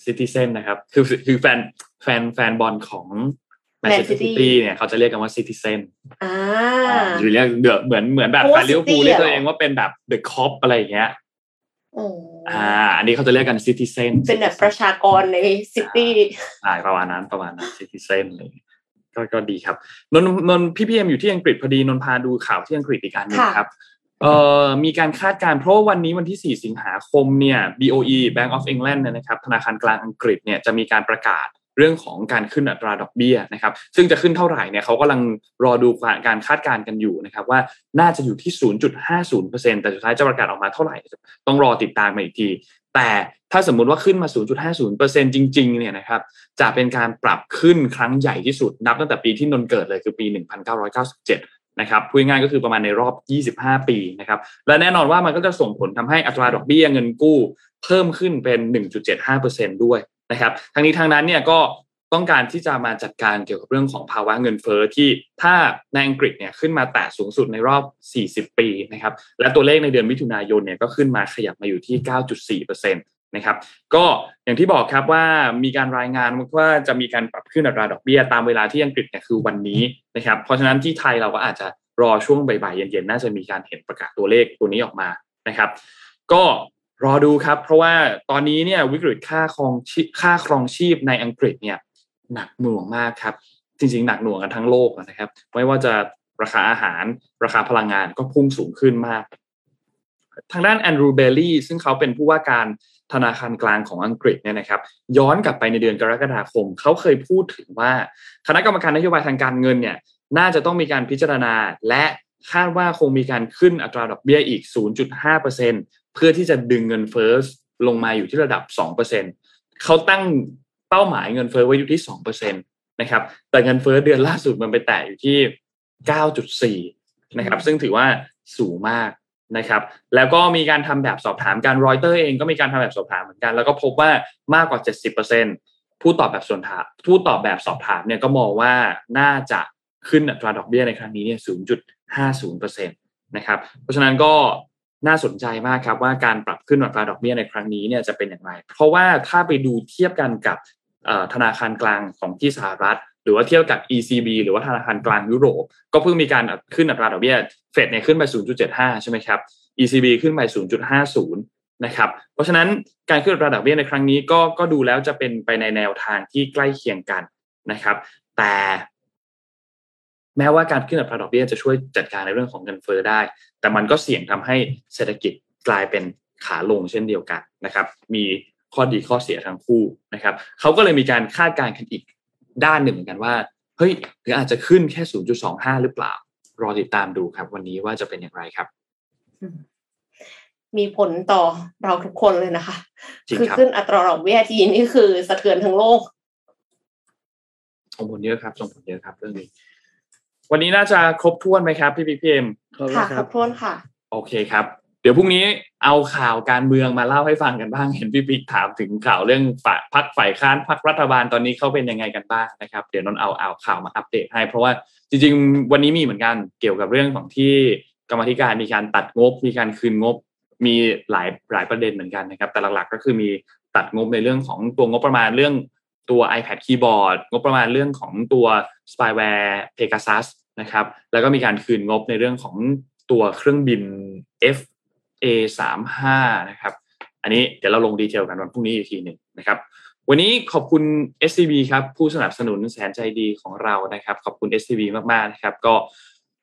S2: Cityzen นะครับ คือคือแฟนแฟนแฟนบอลของแมน
S3: Man
S2: เชสเตอร์
S3: City
S2: ซิตี้เนี่ยเขาจะเรียกกันว่า Cityzen
S3: อ่า
S2: หรือเรียกเดือเหมือนเหมือนแบบ
S3: เพราะ
S2: แฟ
S3: ว่าน
S2: ลิเวอร์พูล
S3: City
S2: เรียก
S3: อะ
S2: ตัวเองว่าเป็นแบบ The Kop อะไรอย่างเงี้ย
S3: โอ้
S2: อ่า อันนี้เขาจะเรียกกัน Cityzen เป็
S3: นแบบประชากรในซิตี้
S2: อ่าประมาณนั้นประมาณนั้น Cityzen เลยก็ก็ดีครับนนนนพี่พีเอ็มอยู่ที่อังกฤษพอดีนนพาดูข่าวที่อังกฤษอีกอันหนึ่ง
S3: ค่ะ
S2: ครับ เอ่อมีการคาดการณ์เพราะว่าวันนี้วันที่ 4 สิงหาคมเนี่ย BOE Bank of England เนี่ยนะครับธนาคารกลางอังกฤษเนี่ยจะมีการประกาศเรื่องของการขึ้นอัตราดอกเบี้ยนะครับ ซึ่งจะขึ้นเท่าไหร่เนี่ยเขากำลังรอดูการคาดการณ์กันอยู่นะครับว่าน่าจะอยู่ที่ 0.50%แต่สุดท้ายจะประกาศออกมาเท่าไหร่ ต้องรอติดตามมาอีกที แต่ถ้าสมมุติว่าขึ้นมา 0.50%จริงๆเนี่ยนะครับจะเป็นการปรับขึ้นครั้งใหญ่ที่สุดนับตั้งแต่ปีที่นนเกิดเลยคือปี 1997 นะครับพูดง่ายก็คือประมาณในรอบ 25 ปีนะครับและแน่นอนว่ามันก็จะส่งผลทำให้อัตราดอกเบี้ยเงินกู้ เพิ่มขึ้นเป็น 1.75%ด้วยนะครับทั้งนี้ทั้งนั้นเนี่ยก็ต้องการที่จะมาจัดการเกี่ยวกับเรื่องของภาวะเงินเฟ้อที่ถ้าในอังกฤษเนี่ยขึ้นมาแตะสูงสุดในรอบ 40 ปีนะครับและตัวเลขในเดือนมิถุนายนเนี่ยก็ขึ้นมาขยับมาอยู่ที่ 9.4% นะครับก็อย่างที่บอกครับว่ามีการรายงานว่าจะมีการปรับขึ้นอัตราดอกเบี้ยตามเวลาที่อังกฤษเนี่ยคือวันนี้นะครับเพราะฉะนั้นที่ไทยเราก็อาจจะรอช่วงบ่ายๆเย็นๆน่าจะมีการเห็นประกาศตัวเลขตัวนี้ออกมานะครับ ก็รอดูครับ เพราะว่าตอนนี้เนี่ยวิกฤตค่าครองค่าครองชีพในอังกฤษเนี่ยหนักหน่วงมากครับ จริงๆ หนักหน่วงกันทั้งโลกนะครับ ไม่ว่าจะราคาอาหารราคาพลังงานก็พุ่งสูงขึ้นมาก ทางด้านแอนดรูเบลลี่ซึ่งเขาเป็นผู้ว่าการ ธนาคารกลางของอังกฤษเนี่ยนะครับ ย้อนกลับไปในเดือนกรกฎาคม เขาเคยพูดถึงว่าคณะกรรมการนโยบายทางการเงินเนี่ยน่าจะต้องมีการพิจารณา และคาดว่าคงมีการขึ้นอัตราดอกเบี้ยอีก 0.5%เพื่อที่จะดึงเงินเฟ้อลงมาอยู่ที่ระดับ 2%เขาตั้งเป้าหมายเงินเฟ้อไว้อยู่ที่ 2%นะครับ แต่เงินเฟ้อเดือนล่าสุดมันไปแตะอยู่ที่ 9.4 นะครับ ซึ่งถือว่าสูงมาก นะครับ แล้วก็มีการทำแบบสอบถามการรอยเตอร์เองก็มีการทำแบบสอบถามเหมือนกัน แล้วก็พบว่ามากกว่า 70%ผู้ตอบแบบส่วนถามผู้ตอบแบบสอบถามเนี่ยก็มองว่าน่าจะขึ้นอัตราดอกเบี้ยในครั้งนี้เนี่ย0.50%นะครับ เพราะฉะนั้นก็น่าสนใจมากครับว่าการปรับขึ้นอัตราดอกเบี้ยในครั้งนี้เนี่ยจะเป็นอย่างไร เพราะว่าถ้าไปดูเทียบกันกับธนาคารกลางของที่สหรัฐ หรือว่าเทียบกับ ECB หรือว่าธนาคารกลางยุโรป ก็เพิ่งมีการขึ้นอัตราดอกเบี้ยเฟดเนี่ยขึ้นไป 0.75 ใช่ไหมครับ ECB ขึ้นไป 0.50 นะครับ เพราะฉะนั้นการขึ้นอัตราดอกเบี้ยในครั้งนี้ก็ก็ดูแล้วจะเป็นไปในแนวทางที่ใกล้เคียงกันนะครับ แต่แม้ว่าการขึ้นอัตราดอกเบี้ยจะช่วยจัดการในเรื่องของเงินเฟ้อได้ แต่มันก็เสี่ยงทำให้เศรษฐกิจกลายเป็นขาลงเช่นเดียวกันนะครับ มีข้อดีข้อเสียทั้งคู่นะครับเขาก็เลยมีการคาดการณ์กันอีก ด้านหนึ่งเหมือนกันว่าเฮ้ยหรืออาจจะขึ้นแค่ 0.25 หรือเปล่า รอติดตามดูครับ วันนี้ว่าจะเป็นอย่างไรครับ
S3: มีผลต่อเราทุกคนเลยนะคะ
S2: จริง
S3: คือ
S2: ครับ
S3: ขึ้นอัตราดอกเบี้ยทีนี่คือสะเทือนทั้งโลก
S2: ส่งผลเยอะครับส่งผลเยอะครับเรื่องนี้ วันนี้น่าจะครบถ้วนไหมครับ พี่พีพีเอ็ม
S3: ค่ะครบถ้วนค่ะ
S2: โอเคครับ เดี๋ยวพรุ่งนี้เอาข่าวการเมืองมาเล่าให้ฟังกันบ้าง เห็นพี่ปิ๊กถามถึงข่าวเรื่องฟากฝ่ายค้านฟากรัฐบาลตอนนี้เขาเป็นยังไงกันบ้างนะครับ เดี๋ยวนนเอาเอาข่าวมาอัปเดตให้ เพราะว่าจริง ๆ วันนี้มีเหมือนกันเกี่ยวกับเรื่องของที่กรรมธิการมีการตัดงบ มีการคืนงบ มีหลายหลายประเด็นเหมือนกันนะครับ แต่หลักๆก็คือมีตัดงบในเรื่องของตัวงบประมาณเรื่องตัว iPad keyboard งบประมาณเรื่องของตัว spyware Pegasus นะครับ แล้วก็มีการคืนงบในเรื่องของตัวเครื่องบิน F A35 นะครับ อันนี้เดี๋ยวเราลงดีเทลกันวันพรุ่งนี้อีกทีหนึ่งนะครับ วันนี้ขอบคุณ SCB ครับ ผู้สนับสนุนแสนใจดีของเรานะครับ ขอบคุณ SCB มากๆนะครับ ก็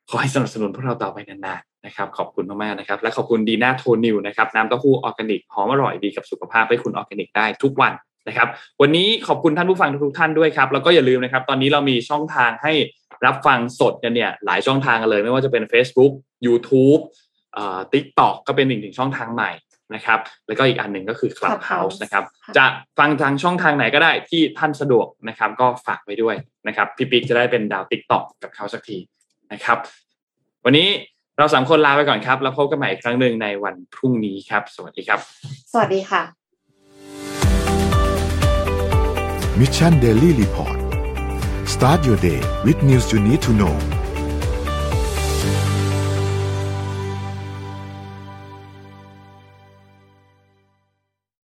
S2: ขอให้สนับสนุนพวกเราต่อไปนานๆนะครับ ขอบคุณมากๆนะครับ และขอบคุณดีน่าโทนิวนะครับน้ำเต้าหู้ออร์แกนิกหอมอร่อยดีกับสุขภาพให้คุณออร์แกนิกได้ทุกวันนะครับ วันนี้ขอบคุณท่านผู้ฟังทุกท่านด้วยครับ แล้วก็อย่าลืมนะครับ ตอนนี้เรามีช่องทางให้รับฟังสดกันเนี่ยหลายช่องทางกันเลย ไม่ว่าจะเป็น Facebook YouTube เอ่อ TikTok ก็เป็นอีกหนึ่งช่องทางใหม่นะครับ แล้วก็อีกอันหนึ่งก็คือ Clubhouse
S3: Clubhouse
S2: นะครับ
S3: ค่ะ
S2: จะฟังทางช่องทางไหนก็ได้ที่ท่านสะดวกนะครับ ก็ฝากไว้ด้วยนะครับ พี่ปิ๊กจะได้เป็นดาว TikTok กับเขาสักทีนะครับ วันนี้เราสามคนลาไปก่อนครับ แล้วพบกันใหม่อีกครั้งหนึ่งในวันพรุ่งนี้ครับ สวัสดีครับ
S3: สวัสดีค่ะ
S1: Mission Daily Report start your day with news you need to know